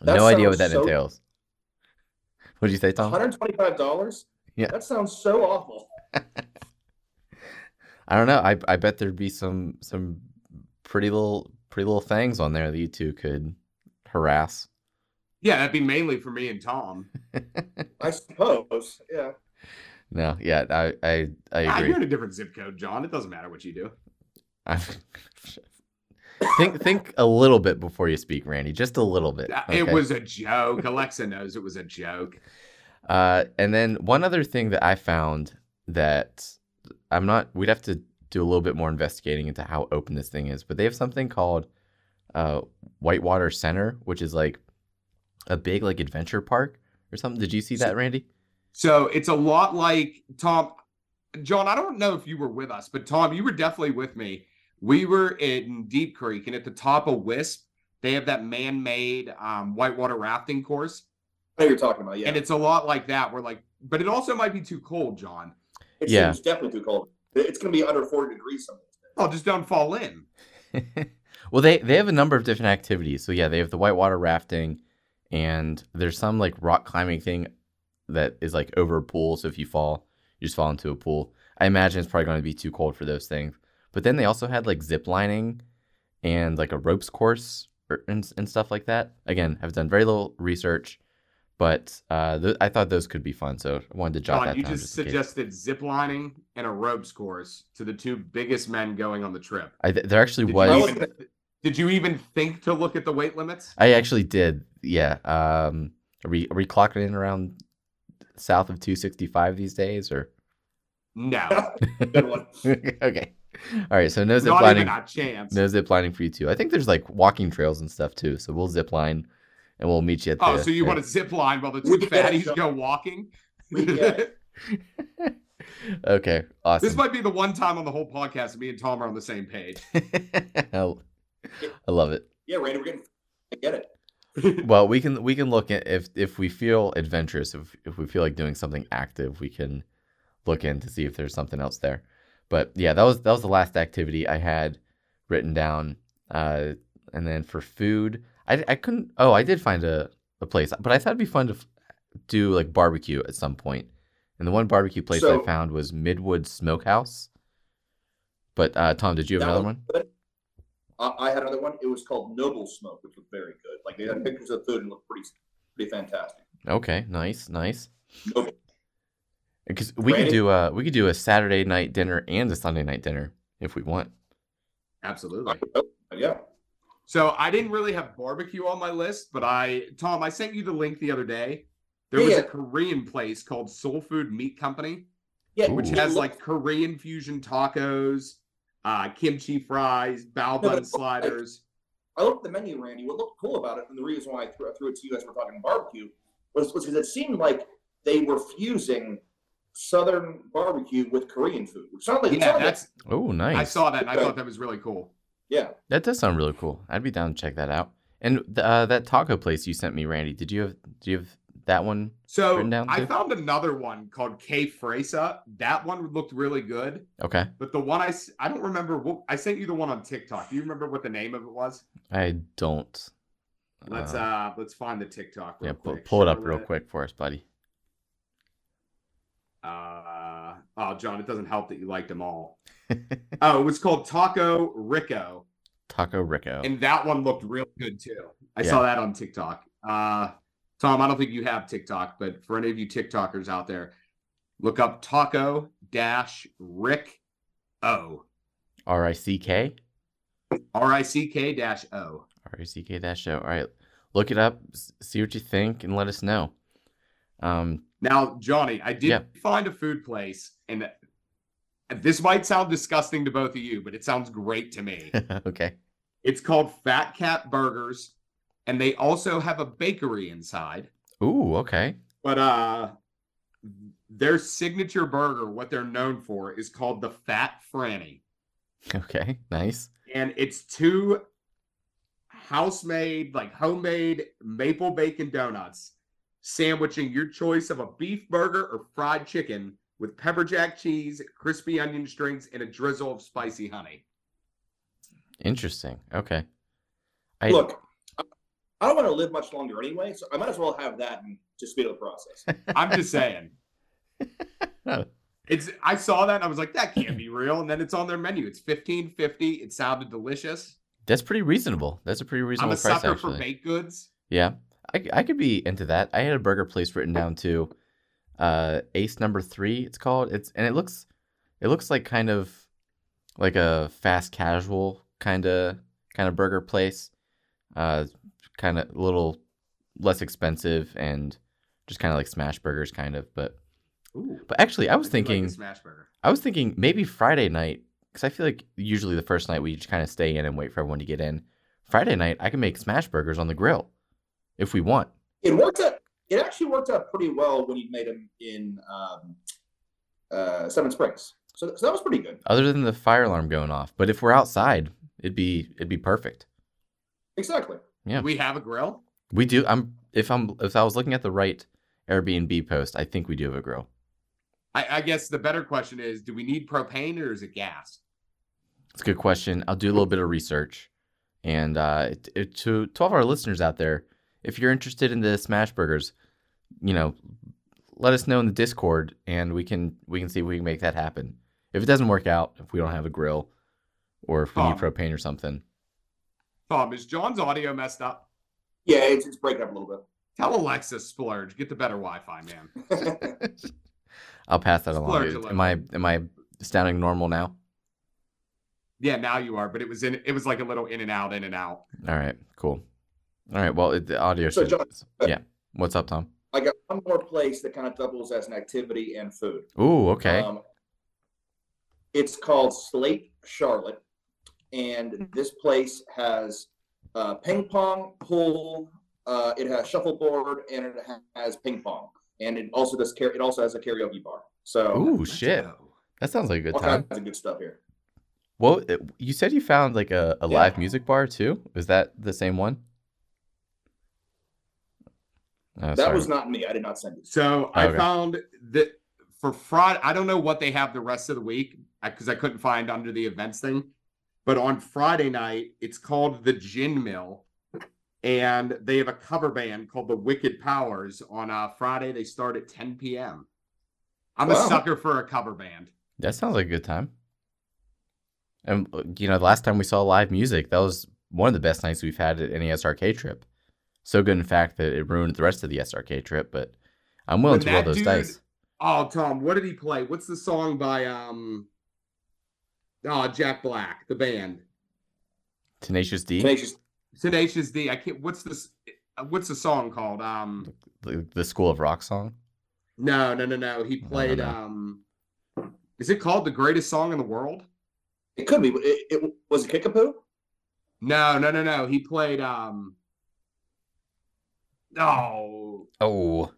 C: That
A: no idea what that
C: so-
A: entails. What did you say, Tom?
C: $125?
A: Yeah.
C: That sounds so awful.
A: I don't know. I I bet there'd be some some pretty little pretty little things on there that you two could harass.
B: Yeah, that'd be mainly for me and Tom.
C: I suppose. Yeah.
A: No, yeah, I I, I
B: Ah,
A: agree.
B: you're in a different zip code, John. It doesn't matter what you do.
A: I'm- think think a little bit before you speak, Randy. Just a little bit.
B: Uh, It was a joke. Alexa knows it was a joke.
A: Uh, and then one other thing that I found that I'm not. We'd have to do a little bit more investigating into how open this thing is, but they have something called uh, Whitewater Center, which is like a big like adventure park or something. Did you see that, Randy?
B: So it's a lot like Tom. John, I don't know if you were with us, but Tom, you were definitely with me. We were in Deep Creek, and at the top of Wisp, they have that man-made um, whitewater rafting course,
C: I know you're talking about. Yeah.
B: and it's a lot like that. We're like, but it also might be too cold, John.
C: it
A: Yeah.
C: seems definitely too cold. It's going to be under 40 degrees some.
B: Oh, just don't fall in.
A: well, they they have a number of different activities. So yeah, they have the whitewater rafting, and there's some like rock climbing thing that is like over a pool. So if you fall, you just fall into a pool. I imagine it's probably going to be too cold for those things. But then they also had like zip lining and like a ropes course or, and, and stuff like that. Again, I've done very little research, but uh, th- I thought those could be fun. So I wanted to jot
B: John,
A: that
B: you
A: down.
B: just
A: in
B: suggested zip lining and a ropes course to the two biggest men going on the trip.
A: I, th- there actually
B: Did
A: was.
B: you, even, did you even think to look at the weight limits?
A: I actually did. Yeah. Um, are we are we clocking in around south of 265 these days, or
B: No,
C: Good one.
A: okay? All right. So no zip
B: not
A: lining.
B: even a chance.
A: No zip lining for you too. I think there's like walking trails and stuff too. So we'll zip line, and we'll meet you at the.
B: Oh, so you want to zip line while the two
C: We get it,
B: fatties go walking?
C: We get it.
A: okay. Awesome.
B: This might be the one time on the whole podcast me and Tom are on the same page.
A: I I love it.
C: Yeah, Randy, we're getting. I get it.
A: Well, we can we can look at if if we feel adventurous, if if we feel like doing something active, we can look in to see if there's something else there. But yeah, that was that was the last activity I had written down. Uh, and then for food, I, I couldn't. Oh, I did find a, a place, but I thought it'd be fun to f- do like barbecue at some point. And the one barbecue place
C: So-
A: I found was Midwood Smokehouse. But uh, Tom, did you have another
C: was
A: one?
C: good. I, I had another one. It was called Noble Smoke, which was very good. Like they had pictures of food and looked pretty, pretty fantastic.
A: Okay, nice, nice.
C: Noble.
A: Because we could do a we could do a Saturday night dinner and a Sunday night dinner if we want.
B: Absolutely.
C: Oh, yeah.
B: So I didn't really have barbecue on my list, but I, Tom, I sent you the link the other day. There
C: Yeah,
B: was
C: yeah.
B: a Korean place called Seoul Food Meat Company,
C: Yeah.
B: which
A: Ooh.
B: has like Korean fusion tacos, uh, kimchi fries, bao bun
C: it looked like-
B: sliders.
C: I looked at the menu, Randy. What looked cool about it, and the reason why I threw, I threw it to you as we're talking barbecue, was because it seemed like they were fusing Southern barbecue with Korean food. Which sounded like,
B: Yeah,
C: sounded like-
B: that's.
A: Oh, nice.
B: I saw that and I thought that was really cool.
C: yeah.
A: That does sound really cool. I'd be down to check that out. And the, uh, that taco place you sent me, Randy, did you have do you have that one?
B: So I found another one called K Fresa. That one looked really good,
A: Okay.
B: but the one I I don't remember. What, I sent you the one on TikTok. Do you remember what the name of it was?
A: I don't.
B: Let's
A: uh,
B: uh let's find the TikTok. Real
A: yeah,
B: quick.
A: pull it up real
B: Charlotte.
A: quick for us, buddy.
B: Uh, oh, John, it doesn't help that you liked them all. oh, it was called Taco Rico,
A: Taco Rico.
B: and that one looked real good too. I
A: Yeah.
B: saw that on TikTok. Uh, Tom, I don't think you have TikTok, but for any of you TikTokers out there, look up Taco Dash Rick O
A: R I C K.
B: R I C K dash O.
A: R I C K dash show. All right, look it up, see what you think, and let us know. Um,
B: Now, Johnny, I did
A: Yeah.
B: find a food place, and this might sound disgusting to both of you, but it sounds great to me.
A: okay.
B: It's called Fat Cat Burgers, and they also have a bakery inside.
A: Ooh, okay.
B: But uh their signature burger, what they're known for, is called the Fat Franny.
A: Okay, nice.
B: And it's two house-made, like homemade maple bacon donuts, sandwiching your choice of a beef burger or fried chicken with pepper jack cheese, crispy onion strings, and a drizzle of spicy honey.
A: Interesting. Okay. I
C: Look, I- I don't want to live much longer anyway, so I might as well have that and just speed up the process.
B: I'm just saying. It's I saw that and I was like, that can't be real. And then it's on their menu. It's fifteen fifty. It sounded delicious.
A: that's pretty reasonable. That's a pretty
B: I'm
A: reasonable
B: a
A: price
B: sucker
A: actually.
B: for baked goods.
A: Yeah, I, I could be into that. I had a burger place written down too. Uh, Ace Number Three, it's called. It's and it looks, it looks like kind of like a fast casual kind of kind of burger place. Uh, kind of a little less expensive and just kind of like smash burgers, kind of. But
B: Ooh,
A: but actually, I was
B: do like
A: thinking,
B: smash burger.
A: I was thinking maybe Friday night because I feel like usually the first night we just kind of stay in and wait for everyone to get in. Friday night, I can make smash burgers on the grill if we want.
C: It worked out. It actually worked out pretty well when you made them in um, uh, Seven Springs. So, so that was pretty good.
A: other than the fire alarm going off. But if we're outside, it'd be it'd be perfect.
C: Exactly.
A: Yeah.
B: Do we have a grill?
A: We do. I'm if I'm if I was looking at the right Airbnb post, I think we do have a grill.
B: I, I guess the better question is, do we need propane or is it gas?
A: It's a good question. I'll do a little bit of research, and uh, it, it, to to all of our listeners out there, if you're interested in the smash burgers, you know, let us know in the Discord, and we can we can see if we can make that happen. If it doesn't work out, if we don't have a grill, or if we need
B: Oh.
A: propane or something,
B: Tom, is John's audio messed up?
C: Yeah, it's, it's breaking up a little bit.
B: Tell Alexa splurge. Get the better Wi-Fi, man.
A: I'll pass that along.
B: Splurge a
A: Is-
B: little.
A: Am I am I sounding normal now?
B: Yeah, now you are, but it was in. It was like a little in and out, in and out.
A: All right, cool. All right, well, it, the audio
C: So,
A: should.
C: John-
A: yeah. What's up, Tom?
C: I got one more place that kind of doubles as an activity and food.
A: Ooh, okay.
C: Um, it's called Slate Charlotte, and this place has uh, ping pong, pool. Uh, it has shuffleboard, and it has ping pong, and it also does. Car- it also has a karaoke bar. So
A: Ooh, shit.
B: go.
A: That sounds like a good
C: all
A: time.
C: kinds of good stuff here.
A: Well, it- you said you found like a, a
C: Yeah.
A: live music bar too. Is that the same one? Oh,
C: that
A: sorry.
C: was not me. I did not send it.
B: So I
A: Okay.
B: found that for Friday, I don't know what they have the rest of the week because I couldn't find under the events thing. But on Friday night, it's called the Gin Mill, and they have a cover band called the Wicked Powers. On uh, Friday, they start at 10 p.m. I'm a sucker for a cover band.
A: That sounds like a good time. And you know, the last time we saw live music, that was one of the best nights we've had at any SRK trip. So good, in fact, that it ruined the rest of the SRK trip. But I'm willing
B: When
A: to roll those
B: dude-
A: dice.
B: Oh, Tom, what did he play? What's the song by um? Oh, Jack Black, the band.
A: Tenacious D,
C: Tenacious.
B: Tenacious D. I can't. What's this? What's the song called? Um.
A: the, the School of Rock song.
B: No, no, no, no. He
A: don't
B: played.
A: know.
B: Um. Is it called the greatest song in the world?
C: It could be. It, it was it Kickapoo.
B: No, no, no, no. He played. Um. Oh,
A: Oh,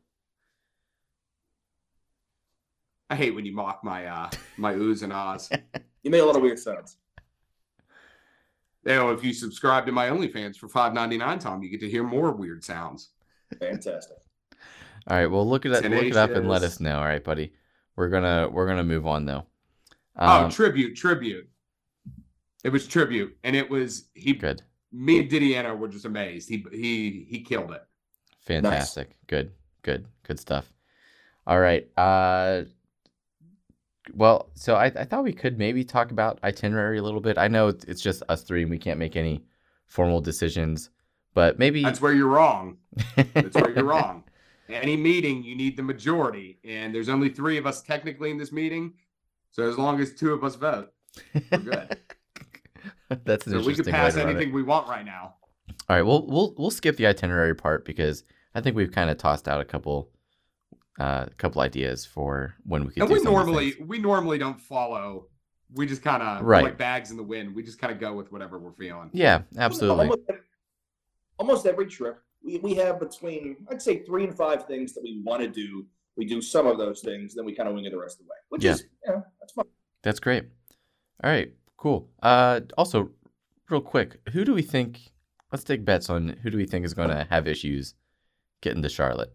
B: I hate when you mock my uh my oohs and ahs.
C: You made a lot of weird sounds.
B: You know, if you subscribe to my OnlyFans for five ninety nine, Tom, you get to hear more weird sounds.
C: Fantastic.
A: all right. Well, look it up, look it up, and let us know. All right, buddy. We're gonna we're gonna move on though.
B: oh,
A: Um,
B: tribute, tribute. It was tribute, and it was he.
A: good,
B: Me and Didiana were just amazed. He he he killed it.
A: fantastic, good, good, good stuff. All right. Uh, well, so I, I thought we could maybe talk about itinerary a little bit. I know it's just us three, and we can't make any formal decisions, but maybe
B: That's where you're wrong. That's where you're wrong. Any meeting, you need the majority, and there's only three of us technically in this meeting. So as long as two of us vote, we're good.
A: That's an
B: so we can pass
A: it.
B: anything we want right now.
A: All right, we'll we'll we'll skip the itinerary part because I think we've kind of tossed out a couple uh a couple ideas for when we could
B: And
A: do
B: we
A: some of the
B: normally we normally don't follow. We just kind of
A: Right.
B: like bags in the wind. We just kind of go with whatever we're feeling.
A: Yeah, absolutely.
C: Almost, almost every trip, we, we have between I'd say three and five things that we want to do. We do some of those things, then we kind of wing it the rest of the way, which
A: Yeah.
C: is yeah, that's fine.
A: That's great. All right, cool. Uh also real quick, who do we think let's take bets on who do we think is going to have issues getting to Charlotte?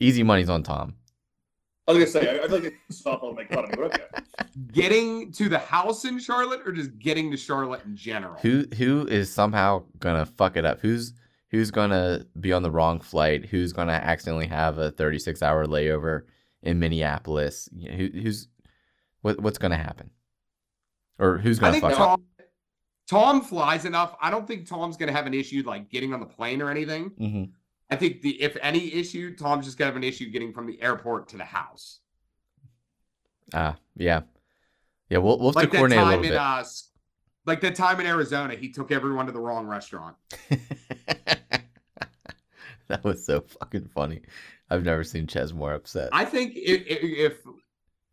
A: Easy money's on Tom.
C: I was gonna say I, I feel like it's softball to make fun of me, but okay.
B: Getting to the house in Charlotte, or just getting to Charlotte in general.
A: Who who is somehow gonna fuck it up? Who's who's gonna be on the wrong flight? Who's gonna accidentally have a 36 hour layover in Minneapolis? You know, Who, who's what what's gonna happen? Or who's gonna
B: think
A: fuck up?
B: Tom, Tom flies enough. I don't think Tom's gonna have an issue like getting on the plane or anything.
A: hmm
B: I think the if any issue, Tom's just gonna have an issue getting from the airport to the house.
A: Ah, yeah, yeah. We'll we'll have
B: Like
A: to coordinate a little
B: in
A: bit.
B: uh, like that time in Arizona, he took everyone to the wrong restaurant.
A: that was so fucking funny. I've never seen Ches more upset.
B: I think if if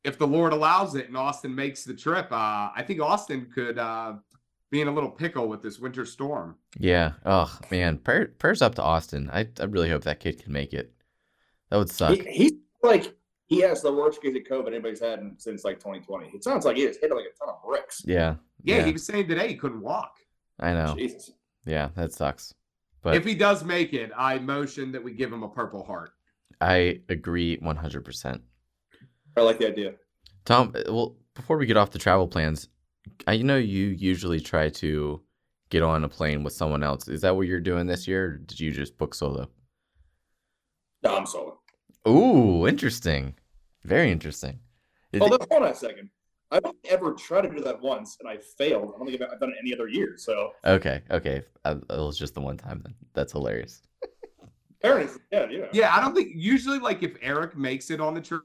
B: if the Lord allows it and Austin makes the trip, uh, I think Austin could uh, be in a little pickle with this winter storm.
A: Yeah. Oh man, prayer, prayers up to Austin. I I really hope that kid can make it. That would suck.
C: He, he's like he has the worst case of COVID anybody's had since like 2020. It sounds like he is hitting like a ton of bricks.
A: Yeah.
B: Yeah, he was saying today he couldn't walk.
A: I know.
C: Jesus.
A: Yeah, that sucks. But
B: if he does make it, I motion that we give him a Purple Heart.
A: I agree 100%.
C: I like the idea.
A: Tom, uh, well, before we get off the travel plans, I know you usually try to get on a plane with someone else. Is that what you're doing this year, or did you just book solo?
C: No, I'm solo.
A: Ooh, interesting. Very interesting. Is
C: Hold
A: it-
C: on, hold on a second. I've only ever tried to do that once and I failed. I don't think I've I've done it any other year. So
A: okay, okay. Uh, It was just the one time then. That's hilarious.
C: parents, yeah, yeah.
B: Yeah, I don't think usually like if Eric makes it on the trip,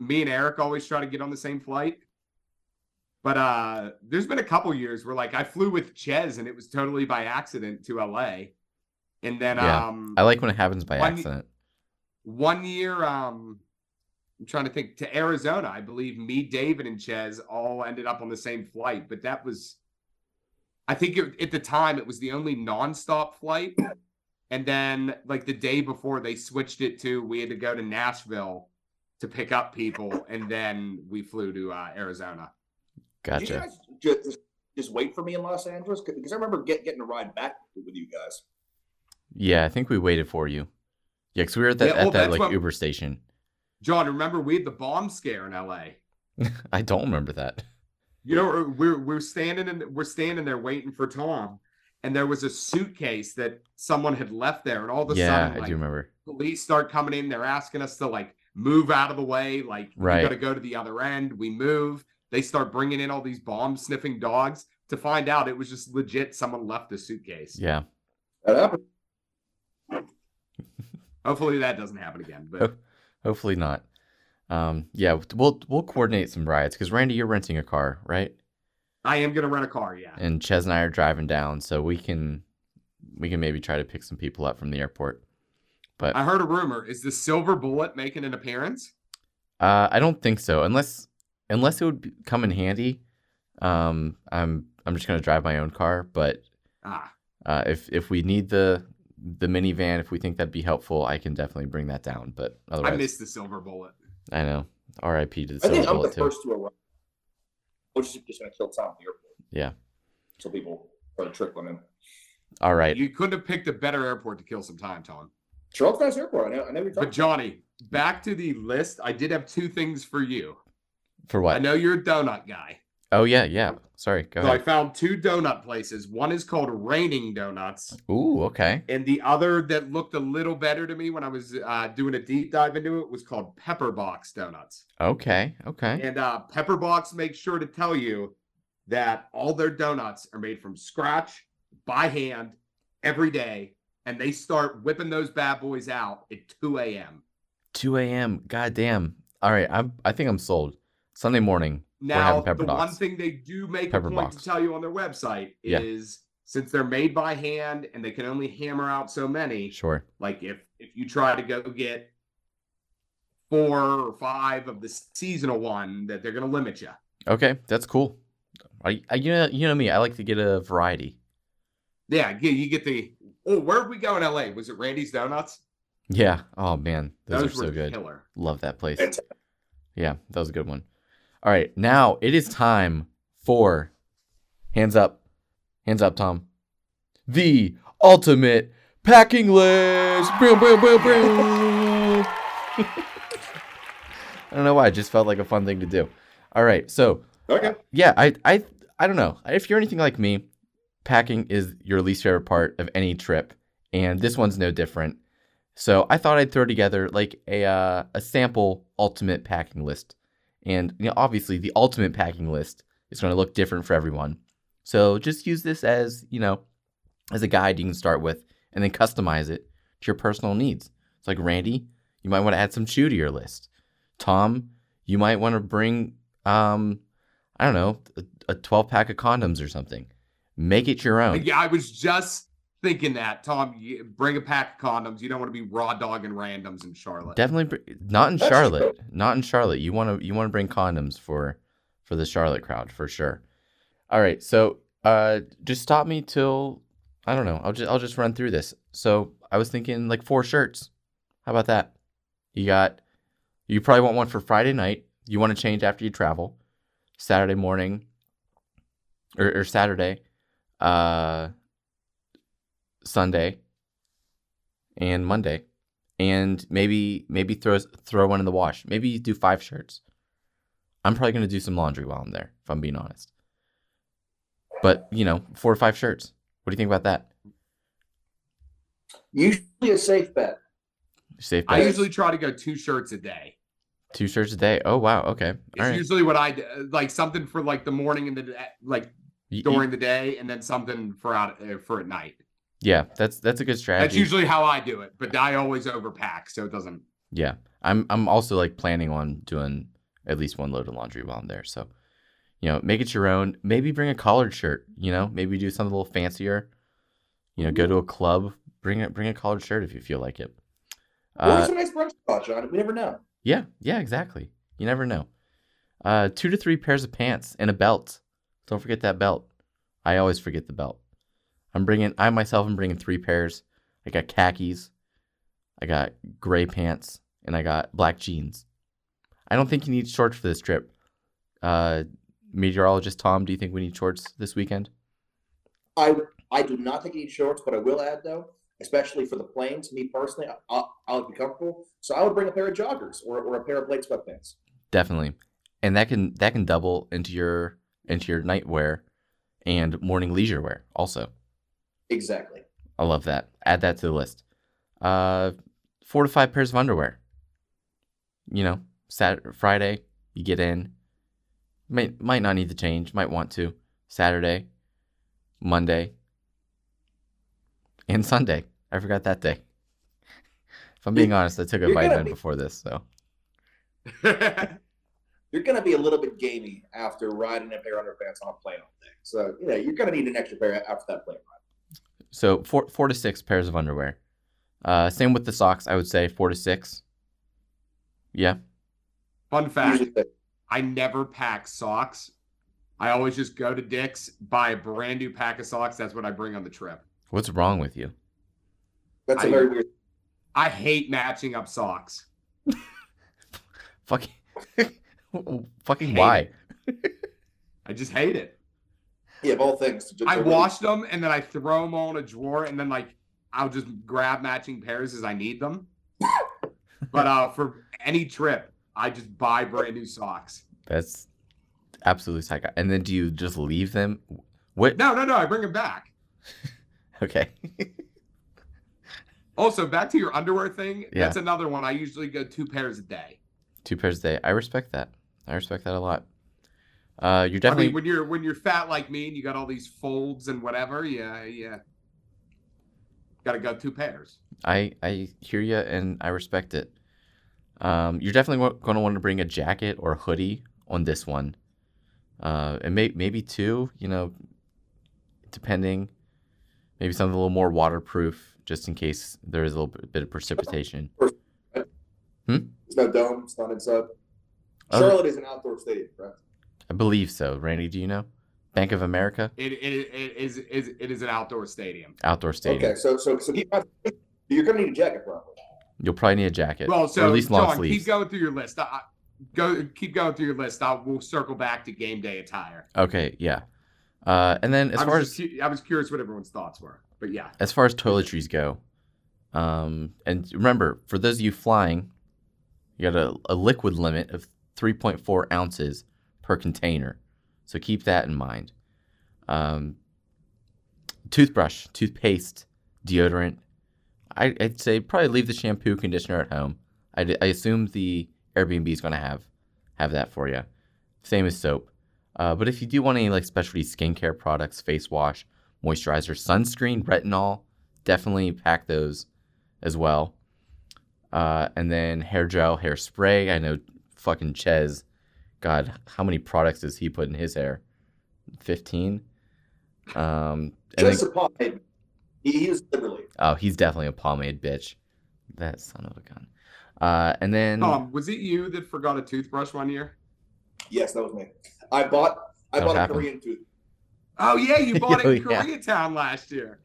B: me and Eric always try to get on the same flight. But uh there's been a couple years where like I flew with Ches and it was totally by accident to LA. And then
A: Yeah,
B: um
A: I like when it happens by
B: One-
A: accident.
B: one year um I'm trying to think to Arizona, I believe me, David, and Ches all ended up on the same flight, but that was I think it, at the time it was the only nonstop flight. And then like the day before they switched it to we had to go to Nashville to pick up people and then we flew to uh, Arizona.
C: Did you
A: Gotcha.
C: guys just, just, wait for me in Los Angeles? Because I remember get, getting a ride back with you guys.
A: Yeah, I think we waited for you. Yeah, because we were at that
B: Yeah,
A: at that like
B: what-
A: Uber station.
B: John, remember we had the bomb scare in LA.
A: I don't remember that.
B: You know, we're we're standing in we're standing there waiting for Tom, and there was a suitcase that someone had left there, and all of a
A: yeah,
B: sudden,
A: I
B: like,
A: do remember.
B: police start coming in. They're asking us to like move out of the way. Like,
A: Right.
B: we got to go to the other end. We move. They start bringing in all these bomb sniffing dogs to find out it was just legit. Someone left the suitcase.
A: Yeah.
C: That happened.
B: Hopefully that doesn't happen again. But.
A: Hopefully not. Um, yeah, we'll we'll coordinate some rides because Randy, you're renting a car, right?
B: I am gonna rent a car. Yeah.
A: And Ches and I are driving down, so we can we can maybe try to pick some people up from the airport. But
B: I heard a rumor. Is the silver bullet making an appearance?
A: uh, I don't think so, unless unless it would come in handy. Um, I'm I'm just gonna drive my own car, but
B: Ah,
A: uh, if if we need the the minivan, if we think that'd be helpful, I can definitely bring that down. But otherwise,
B: I
A: otherwise,
B: missed the silver bullet.
A: I know. R.I.P. to the
C: I
A: silver
C: think I'm the
A: bullet too.
C: first to arrive. Which is just just going to kill Tom at the airport.
A: Yeah.
C: So people try to trick them in.
A: All right.
B: You couldn't have picked a better airport to kill some time, Tom.
C: Charles Nice Airport. I know. I know you're
B: But
C: talking.
B: Johnny, back to the list. I did have two things for you.
A: For what?
B: I know you're a donut guy.
A: Oh yeah, yeah. Sorry. Go
B: So I found two donut places. One is called Reigning Donuts,
A: Ooh, okay.
B: and the other that looked a little better to me when I was uh, doing a deep dive into it was called Pepper Box Donuts.
A: Okay. Okay.
B: And uh, Pepper Box makes sure to tell you that all their donuts are made from scratch by hand every day, and they start whipping those bad boys out at 2 a.m.
A: 2 a.m. God damn. All right. I'm. I think I'm sold. Sunday morning.
B: Now,
A: having Pepper
B: the one thing they do make
A: Pepper
B: a point
A: Box.
B: to tell you on their website
A: Yeah.
B: is since they're made by hand and they can only hammer out so many,
A: Sure.
B: like if if you try to go get four or five of the seasonal one, that they're going to limit you.
A: Okay. That's cool. I, I, you know, you know me. I like to get a variety.
B: Yeah, you, you get the. Oh, where'd we go in LA? Was it Randy's Donuts?
A: Yeah. Oh man, those,
B: Those,
A: are so good.
B: killer.
A: Love that place. Yeah, that was a good one. All right, now it is time for hands up, hands up, Tom. The ultimate packing list. Boom, boom, boom, boom. I don't know why. It just felt like a fun thing to do. All right, so
C: Okay.
A: yeah, I, I, I don't know. If you're anything like me, packing is your least favorite part of any trip, and this one's no different. So I thought I'd throw together like a uh, a sample ultimate packing list, and you know, obviously the ultimate packing list is going to look different for everyone. So just use this as you know, as a guide you can start with, and then customize it to your personal needs. It's like Randy, you might want to add some chew to your list. Tom, you might want to bring um, I don't know, a, a 12 pack of condoms or something. Make it your own.
B: Yeah, I was just thinking that. Tom, you bring a pack of condoms. You don't want to be raw dogging randoms in Charlotte.
A: Definitely br- not in
C: That's
A: Charlotte. Not in Charlotte. You want to you want to bring condoms for for the Charlotte crowd for sure. All right, so uh, just stop me till I don't know. I'll just I'll just run through this. So I was thinking like four shirts. How about that? You got you probably want one for Friday night. You want to change after you travel. Saturday morning or, or Saturday, uh, Sunday, and Monday, and maybe maybe throw throw one in the wash. Maybe you do five shirts. I'm probably gonna do some laundry while I'm there, if I'm being honest. But you know, four or five shirts. What do you think about that?
C: Usually a safe bet.
A: Safe
B: I usually try to go two shirts a day.
A: Two shirts a day. Oh wow. Okay.
B: It's
A: All right.
B: usually what I do, like something for like the morning and the like
A: You- you-
B: during the day, and then something for out uh, for at night.
A: Yeah, that's that's a good strategy.
B: That's usually how I do it, but I always overpack, so it doesn't.
A: Yeah, I'm I'm also like planning on doing at least one load of laundry while I'm there. So, you know, make it your own. Maybe bring a collared shirt. You know, maybe do something a little fancier. You know, go to a club. Bring a bring a collared shirt if you feel like it.
C: Order
A: Uh,
C: some nice brunch spot, John. We never know.
A: yeah, yeah, exactly. You never know. Uh, two to three pairs of pants and a belt. Don't forget that belt. I always forget the belt. I'm bringing. I myself am bringing three pairs. I got khakis. I got gray pants and I got black jeans. I don't think you need shorts for this trip. Uh, meteorologist Tom, do you think we need shorts this weekend?
C: I I do not think you need shorts, but I will add though, especially for the planes. Me personally, I, I, I would be comfortable, so I would bring a pair of joggers or, or a pair of blade sweatpants.
A: Definitely, and that can that can double into your into your nightwear and morning leisure wear also.
C: Exactly.
A: I love that. Add that to the list. Uh, four to five pairs of underwear. You know, Saturday, Friday, you get in. Might might not need to change. Might want to. Saturday, Monday, and Sunday. I forgot that day. If I'm being honest, I took a
C: You're
A: vitamin
C: be-
A: before this, so
C: You're going to be a little bit gamey after riding a pair of underpants on a plane all day. So, you know, you're going to need an extra pair after that plane ride.
A: So four four to six pairs of underwear. Uh, same with the socks. I would say four to six. Yeah.
B: Fun fact: I never pack socks. I always just go to Dick's, buy a brand new pack of socks. That's what I bring on the trip.
A: What's wrong with you?
C: that's a
B: I-
C: very weird.
B: I hate matching up socks.
A: Fucking. fucking
B: Hate
A: why?
B: I just hate it.
C: Yeah, of all things. just
B: I
C: a really-
B: wash them and then I throw them all in a drawer and then like I'll just grab matching pairs as I need them. but uh, for any trip, I just buy brand new socks.
A: That's absolutely psycho. And then do you just leave them? What?
B: No, no, no. I bring them back.
A: Okay.
B: Also, back to your underwear thing.
A: Yeah.
B: That's another one. I usually go two pairs a day.
A: Two pairs a day. I respect that. I respect that a lot. Uh, you're
B: I
A: definitely.
B: mean, when you're when you're fat like me and you got all these folds and whatever, yeah, yeah. Got to go two pairs.
A: I I hear you and I respect it. Um, you're definitely going to want to bring a jacket or a hoodie on this one, uh, and may, maybe two. You know, depending. Maybe something a little more waterproof, just in case there is a little bit, bit of precipitation.
C: It's no dome. It's not inside.
A: Oh.
C: Charlotte is an outdoor stadium, correct?
A: I believe so. Randy, do you know? Bank of America,
B: It, it, it is is it is an outdoor stadium.
A: outdoor stadium.
C: Okay, so so so keep you're going to need a jacket probably.
A: You'll probably need a jacket,
B: Well,
A: or
B: so
A: at least long
B: John,
A: sleeves.
B: keep going through your list. I, I- go keep going through your list. I will circle back to game day attire.
A: Okay, yeah. Uh, and then as
B: I
A: far as
B: cu- I was curious what everyone's thoughts were, but yeah,
A: as far as toiletries go, um, and remember, for those of you flying, you got a, a liquid limit of 3.4 ounces per container, so keep that in mind. Um, toothbrush, toothpaste, deodorant. I, I'd say probably leave the shampoo, conditioner at home. I, I assume the Airbnb is going to have have that for you. Same as soap. Uh, but if you do want any like specialty skincare products, face wash, moisturizer, sunscreen, retinol, definitely pack those as well. Uh, and then hair gel, hairspray. I know fucking Ches. God, how many products does he put in his hair? Fifteen. Um, and
C: Just
A: then,
C: a pomade. He, he is liberally.
A: oh, he's definitely a pomade bitch. That son of a gun. Uh, and then
B: Tom, was it you that forgot a toothbrush one year?
C: Yes, that was me. I bought I
A: That
C: bought a. Korean tooth.
B: Oh yeah, you bought it in
A: Oh, yeah.
B: Koreatown last year.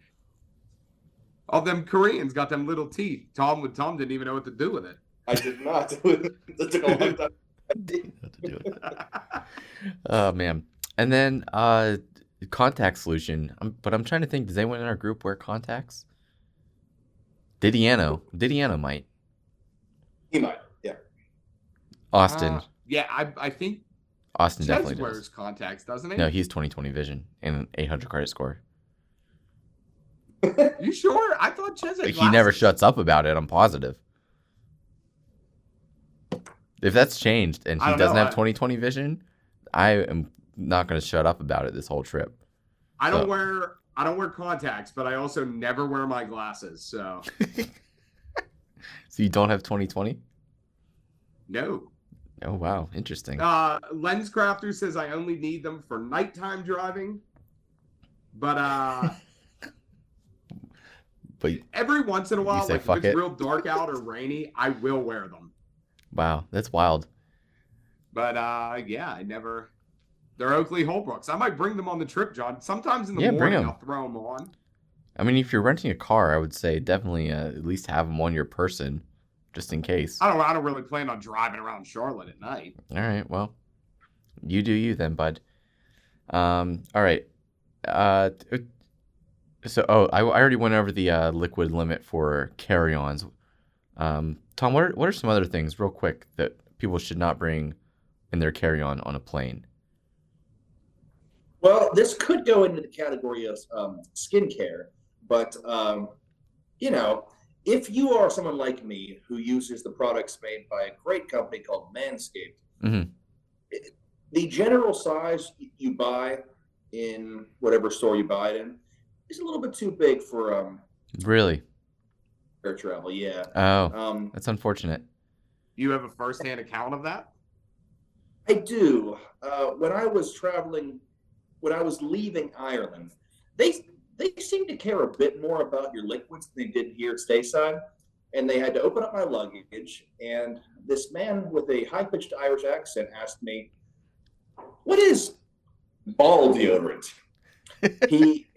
B: All them Koreans got them little teeth. Tom with Tom didn't even know what to do with it.
C: I did not. that took a long time.
A: What to do with that. oh man. And then uh contact solution. Um, but I'm trying to think, does anyone in our group wear contacts? Didiano. Didiano might.
C: He might. Yeah.
A: Austin.
B: Uh, yeah, I I think
A: Austin
B: Ches
A: definitely
B: wears
A: does.
B: contacts, doesn't he?
A: No, he's 2020 vision and an 800 credit score.
B: You sure? I thought Ches had
A: He never shuts up about it. I'm positive. If that's changed and he doesn't
B: know,
A: have
B: I-
A: 2020 vision, I am not going to shut up about it this whole trip.
B: I don't wear I don't wear contacts, but I also never wear my glasses. So
A: So you don't have 2020?
B: no.
A: Oh wow, interesting.
B: Uh, Lens Crafter says I only need them for nighttime driving, but uh,
A: But
B: every once in a while, like if it's
A: it?
B: real dark out or rainy, I will wear them.
A: Wow, that's wild.
B: But uh, yeah, I never. They're Oakley Holbrooks. I might bring them on the trip, John. Sometimes in the
A: Yeah, bring
B: I'll throw them on.
A: I mean, if you're renting a car, I would say definitely uh, at least have them on your person, just in case.
B: I don't. I don't really plan on driving around Charlotte at night.
A: All right, well, you do you then, bud. Um, all right. Uh, so oh, I, I already went over the uh, liquid limit for carry-ons. Um, Tom, what are what are some other things, real quick, that people should not bring in their carry-on on a plane?
C: Well, this could go into the category of um, skincare, But um, you know, if you are someone like me who uses the products made by a great company called Manscaped,
A: Mhm.
C: it- the general size you buy in whatever store you buy it in is a little bit too big for um,
A: Really?
C: Air travel. Yeah.
A: Oh,
C: Um,
A: that's unfortunate.
B: You have a firsthand account of that?
C: I do. Uh, when I was traveling, when I was leaving Ireland, they they seemed to care a bit more about your liquids than they did here at Stayside. And they had to open up my luggage, and this man with a high pitched Irish accent asked me, "What is ball deodorant?" he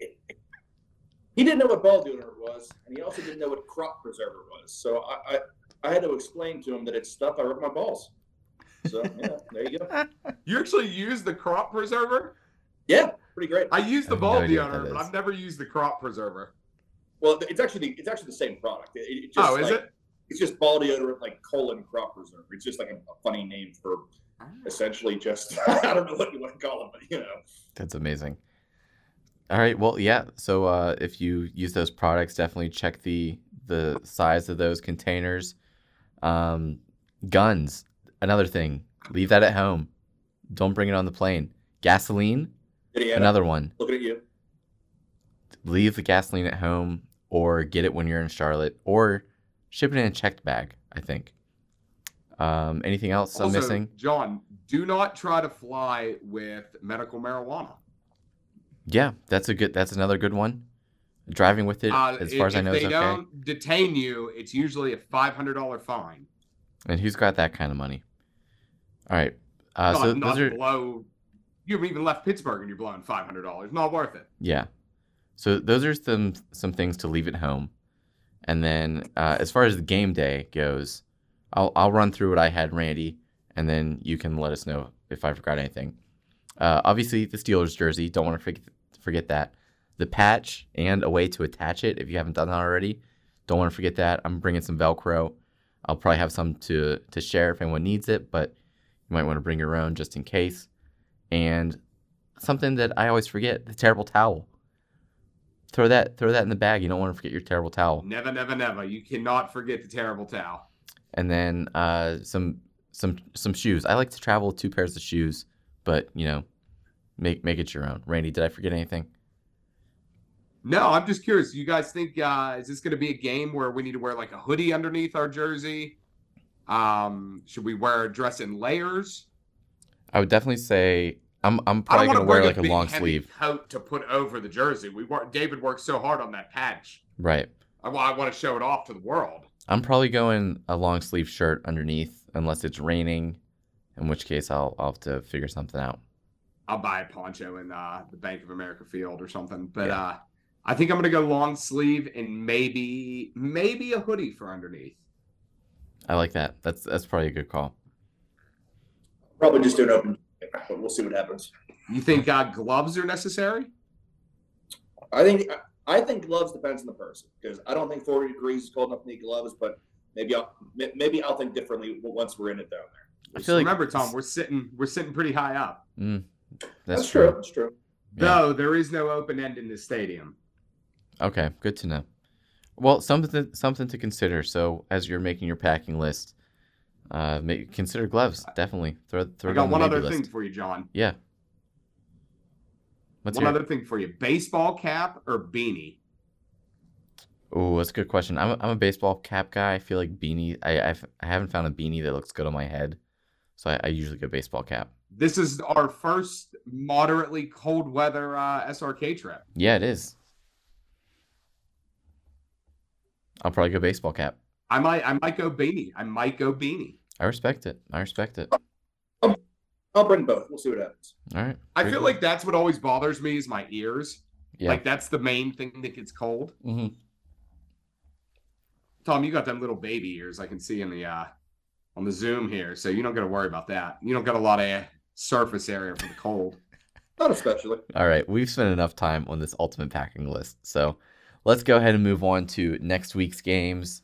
C: he didn't know what ball deodorant was, and he also didn't know what crop preserver was. So I I, I had to explain to him that it's stuff I rub my balls. So yeah, there you go.
B: You actually use the crop preserver?
C: Yeah, pretty great.
B: I use the
A: I
B: ball
A: no idea what that
B: deodorant, but. I've never used the crop preserver.
C: Well, it's actually the, it's actually the same product. It, it just
B: Oh, is
C: like,
B: it?
C: It's just ball deodorant, like colon crop preserver. It's just like a, a funny name for ah. essentially just I don't know what you want to call it, but you know.
A: That's amazing. All right. Well, yeah. So uh, if you use those products, definitely check the the size of those containers. Um, guns, another thing. Leave that at home. Don't bring it on the plane. Gasoline,
C: Indiana,
A: another one.
C: looking at you.
A: Leave the gasoline at home, or get it when you're in Charlotte, or ship it in a checked bag. I think. Um, anything else I'm
B: Also,
A: missing?
B: John, do not try to fly with medical marijuana.
A: Yeah, that's a good. That's another good one. Driving with it,
B: Uh,
A: as
B: if-
A: far as I
B: if
A: know,
B: they
A: is okay.
B: They don't detain you, it's usually a five hundred dollar fine.
A: And who's got that kind of money? All right. Uh,
B: not,
A: so
B: not
A: those are
B: below. You haven't even left Pittsburgh and you're blowing five hundred dollars. Not worth it.
A: yeah. So those are some some things to leave at home, and then uh, as far as the game day goes, I'll I'll run through what I had, Randy, and then you can let us know if I forgot anything. Uh, obviously, the Steelers jersey. Don't want to forget forget that. The patch and a way to attach it if you haven't done that already. Don't want to forget that. I'm bringing some Velcro. I'll probably have some to to share if anyone needs it, but you might want to bring your own just in case. And something that I always forget: the terrible towel. Throw that throw that in the bag. You don't want to forget your terrible towel.
B: Never, never, never. You cannot forget the terrible towel.
A: And then uh, some some some shoes. I like to travel with two pairs of shoes, but you know, make make it your own. Randy, did I forget anything?
B: No, I'm just curious. You guys think uh, is this going to be a game where we need to wear like a hoodie underneath our jersey? Um, should we wear a dress in layers?
A: I would definitely say I'm I'm probably gonna wear like a
B: big,
A: long sleeve.
B: coat to put over the jersey. We work. David worked so hard on that patch.
A: Right.
B: I, I want to show it off to the world.
A: I'm probably going a long sleeve shirt underneath unless it's raining, in which case I'll I'll have to figure something out.
B: I'll buy a poncho in uh, the Bank of America field or something. But
A: Yeah.
B: uh, I think I'm going to go long sleeve and maybe maybe a hoodie for underneath.
A: I like that. That's that's probably a good call.
C: Probably just do an open, but we'll see what happens.
B: You think uh, gloves are necessary?
C: I think I think gloves depends on the person because I don't think 40 degrees is cold enough to need gloves, but maybe I'll maybe I'll think differently once we're in it down there.
A: I feel like
B: Remember, Tom, we're sitting we're sitting pretty high up.
A: Mm,
C: That's,
A: that's,
C: true.
A: true.
C: That's true.
A: Yeah.
B: Though there is no open end in this stadium.
A: Okay, good to know. Well, something something to consider. So as you're making your packing list, uh, make, consider gloves. Definitely throw throw
B: I got
A: on the
B: one other
A: list.
B: thing for you, John.
A: Yeah. What's
B: one
A: your?
B: other thing for you: baseball cap or beanie.
A: Oh, that's a good question. I'm a, I'm a baseball cap guy. I feel like beanie. I I've, I haven't found a beanie that looks good on my head, so I, I usually go baseball cap.
B: This is our first moderately cold weather uh, SRK trip.
A: Yeah, it is. I'll probably go baseball cap.
B: I might I might go beanie. I might go beanie.
A: I respect it. I respect it.
C: I'll bring both. We'll see what happens.
A: All right.
B: I feel
A: good.
B: like that's what always bothers me is my ears.
A: Yeah.
B: Like that's the main thing that gets cold.
A: hmm
B: Tom, you got them little baby ears I can see in the uh on the Zoom here, so you don't got to worry about that. You don't got a lot of surface area for the cold.
C: Not especially.
A: All right, we've spent enough time on this ultimate packing list, so let's go ahead and move on to next week's games.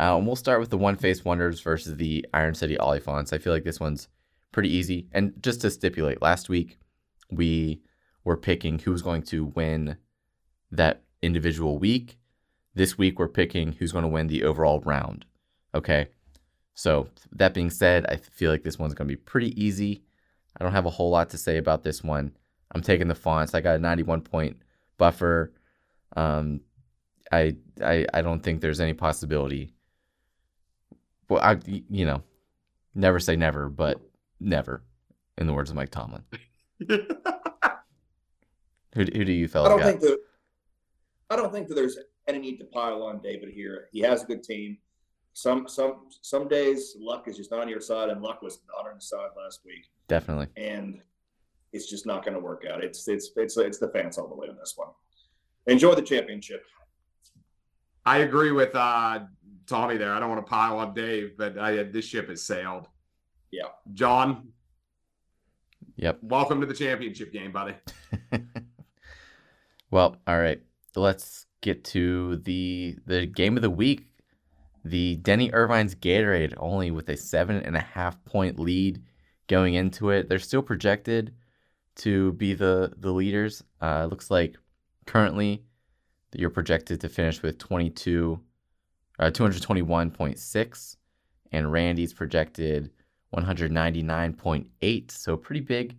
A: Uh, and we'll start with the One Face Wonders versus the Iron City Oliphants. I feel like this one's pretty easy. And just to stipulate, last week we were picking who was going to win that individual week. This week, we're picking who's going to win the overall round. Okay. So, that being said, I feel like this one's going to be pretty easy. I don't have a whole lot to say about this one. I'm taking the fonts. I got a 91 point buffer. Um, I, I I don't think there's any possibility. Well, I you know, never say never, but never, in the words of Mike Tomlin. who, who do you
C: I
A: fellas
C: don't
A: got?
C: think that I don't think that there's any need to pile on David here. He has a good team. Some some some days luck is just not on your side, and luck was not on his side last week,
A: Definitely.
C: and it's just not going to work out. It's it's it's it's the fans all the way on this one. Enjoy the championship.
B: I agree with uh, Tommy there. I don't want to pile on Dave, but I, this ship has sailed.
C: Yeah.
B: John,
A: Yep.
B: welcome to the championship game, buddy.
A: well, all right. Let's get to the the game of the week. The Denny Irvine's Gatorade only with a seven and a half point lead going into it. They're still projected to be the the leaders. Uh, looks like currently you're projected to finish with 22, uh, 221.6, and Randy's projected 199.8. So pretty big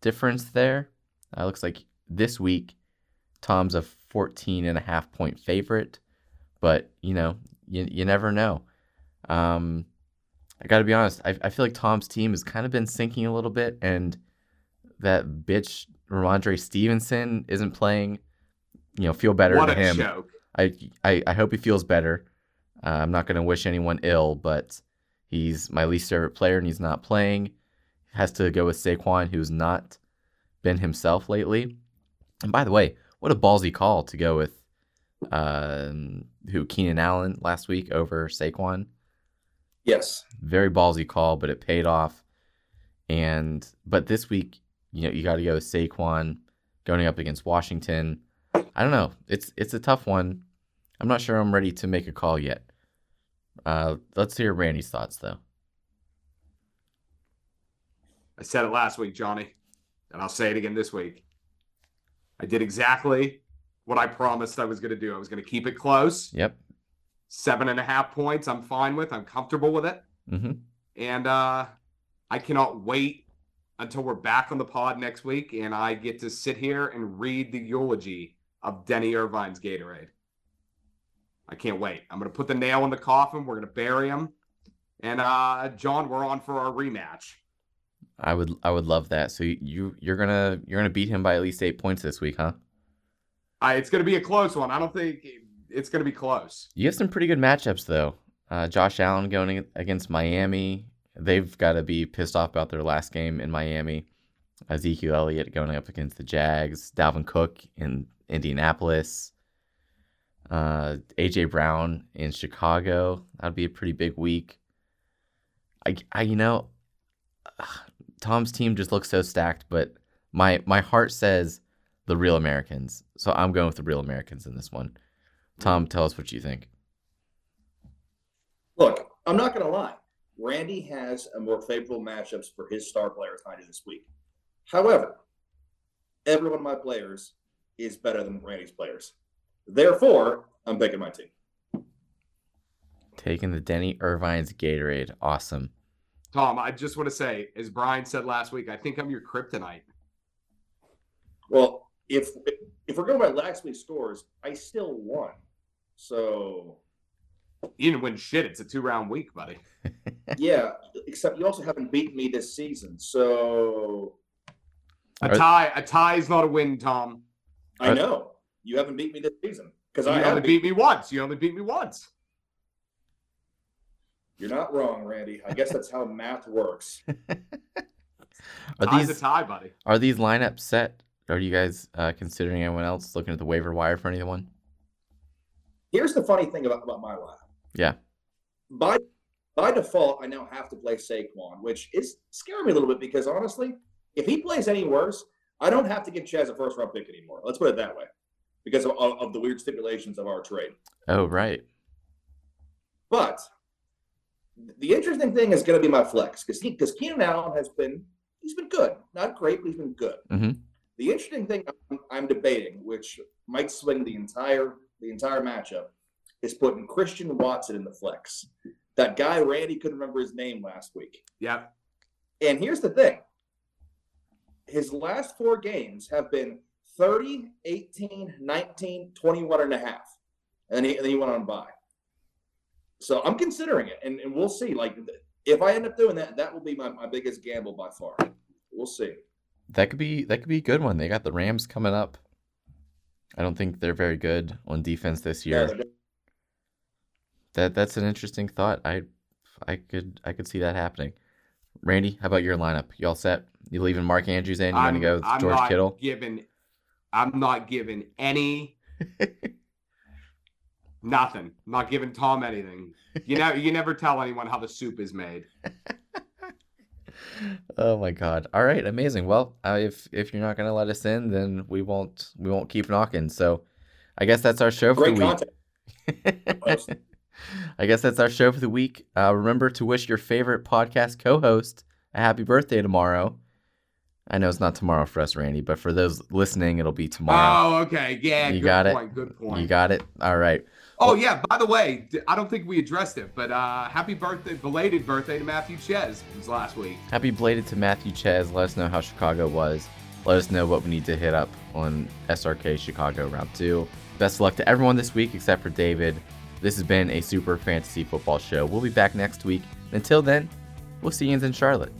A: difference there. Uh, looks like this week Tom's a 14 and a half point favorite, but you know, you, you never know. Um, I got to be honest, I, I feel like Tom's team has kind of been sinking a little bit, and that bitch Rhamondre Stevenson isn't playing. You know, feel better
B: what
A: to
B: a
A: him.
B: joke.
A: I, I I hope he feels better. Uh, I'm not going to wish anyone ill, but he's my least favorite player, and he's not playing. Has to go with Saquon, who's not been himself lately. And by the way, what a ballsy call to go with um, who Keenan Allen last week over Saquon.
C: Yes,
A: Very ballsy call, but it paid off. And but this week, you know, you got to go with Saquon going up against Washington. I don't know. It's it's a tough one. I'm not sure I'm ready to make a call yet. Uh, let's hear Randy's thoughts though.
B: I said it last week, Johnny, and I'll say it again this week. I did exactly what I promised I was going to do. I was going to keep it close.
A: Yep.
B: Seven and a half points, I'm fine with. I'm comfortable with it.
A: hmm
B: And uh, I cannot wait until we're back on the pod next week and I get to sit here and read the eulogy of Denny Irvine's Gatorade. I can't wait. I'm going to put the nail in the coffin. We're going to bury him. And uh, John, we're on for our rematch.
A: I would I would love that. So you you're gonna you're gonna beat him by at least eight points this week, huh?
B: I, it's going to be a close one. I don't think it's going to be close.
A: You have some pretty good matchups though. Uh, Josh Allen going against Miami. They've got to be pissed off about their last game in Miami. Ezekiel Elliott going up against the Jags. Dalvin Cook in Indianapolis. Uh, AJ Brown in Chicago. That'd be a pretty big week. I, I you know, Tom's team just looks so stacked, but my my heart says the real Americans. So I'm going with the real Americans in this one. Tom, tell us what you think.
C: Look, I'm not going to lie. Randy has a more favorable matchups for his star players than I do this week. However, every one of my players is better than Randy's players. Therefore, I'm picking my team.
A: Taking the Denny Irvine's Gatorade. Awesome.
B: Tom, I just want to say, as Brian said last week, I think I'm your kryptonite.
C: Well, if if we're going by last week's scores, I still won. So
B: You didn't win shit. It's a two round week, buddy.
C: yeah, except you also haven't beaten me this season. So
B: A tie, a tie is not a win, Tom.
C: I know you haven't beat me this season because
B: You
C: I
B: only
C: haven't.
B: beat me once. You only beat me once.
C: You're not wrong, Randy. I guess that's how math works.
A: Are
B: Tie's
A: these
B: a tie, buddy.
A: are these lineups set? Are you guys uh, considering anyone else looking at the waiver wire for anyone? One?
C: Here's the funny thing about, about my lineup.
A: Yeah.
C: By by default, I now have to play Saquon, which is scaring me a little bit because honestly, if he plays any worse, I don't have to give Chaz a first round pick anymore. Let's put it that way, because of, of, of the weird stipulations of our trade.
A: Oh, right.
C: But the interesting thing is going to be my flex because because Keenan Allen has been he's been good, not great, but he's been good.
A: Mhm.
C: The interesting thing I'm, I'm debating, which might swing the entire the entire matchup, is putting Christian Watson in the flex. That guy Randy couldn't remember his name last week.
B: Yeah.
C: And here's the thing. His last four games have been 30, 18, 19, 21 and a half. And, he, and then he went on by. So I'm considering it, and, and we'll see. Like, if I end up doing that, that will be my, my biggest gamble by far. We'll see.
A: That could be that could be a good one. They got the Rams coming up. I don't think they're very good on defense this year.
C: Yeah,
A: that that's an interesting thought. I I could I could see that happening. Randy, how about your lineup? You all set? You leaving Mark Andrews in? You want to go with
B: I'm
A: George
B: not
A: Kittle?
B: Giving, I'm not giving any. nothing. I'm not giving Tom anything. You know, you never tell anyone how the soup is made.
A: oh my god! All right, amazing. Well, uh, if if you're not gonna let us in, then we won't we won't keep knocking. So, I guess that's our show for
C: Great
A: the week. I guess that's our show for the week. Uh, remember to wish your favorite podcast co-host a happy birthday tomorrow. I know it's not tomorrow for us, Randy, but for those listening, it'll be tomorrow.
B: Oh, okay. Yeah,
A: You
B: good
A: got it.
B: Good point.
A: you got it. All right.
B: Oh yeah. By the way, I don't think we addressed it, but uh, happy birthday, belated birthday to Matthew Ches. It was last week.
A: Happy belated to Matthew Ches. Let us know how Chicago was. Let us know what we need to hit up on SRK Chicago round two. Best of luck to everyone this week except for David. This has been a super fantasy football show. We'll be back next week. Until then, we'll see you in Charlotte.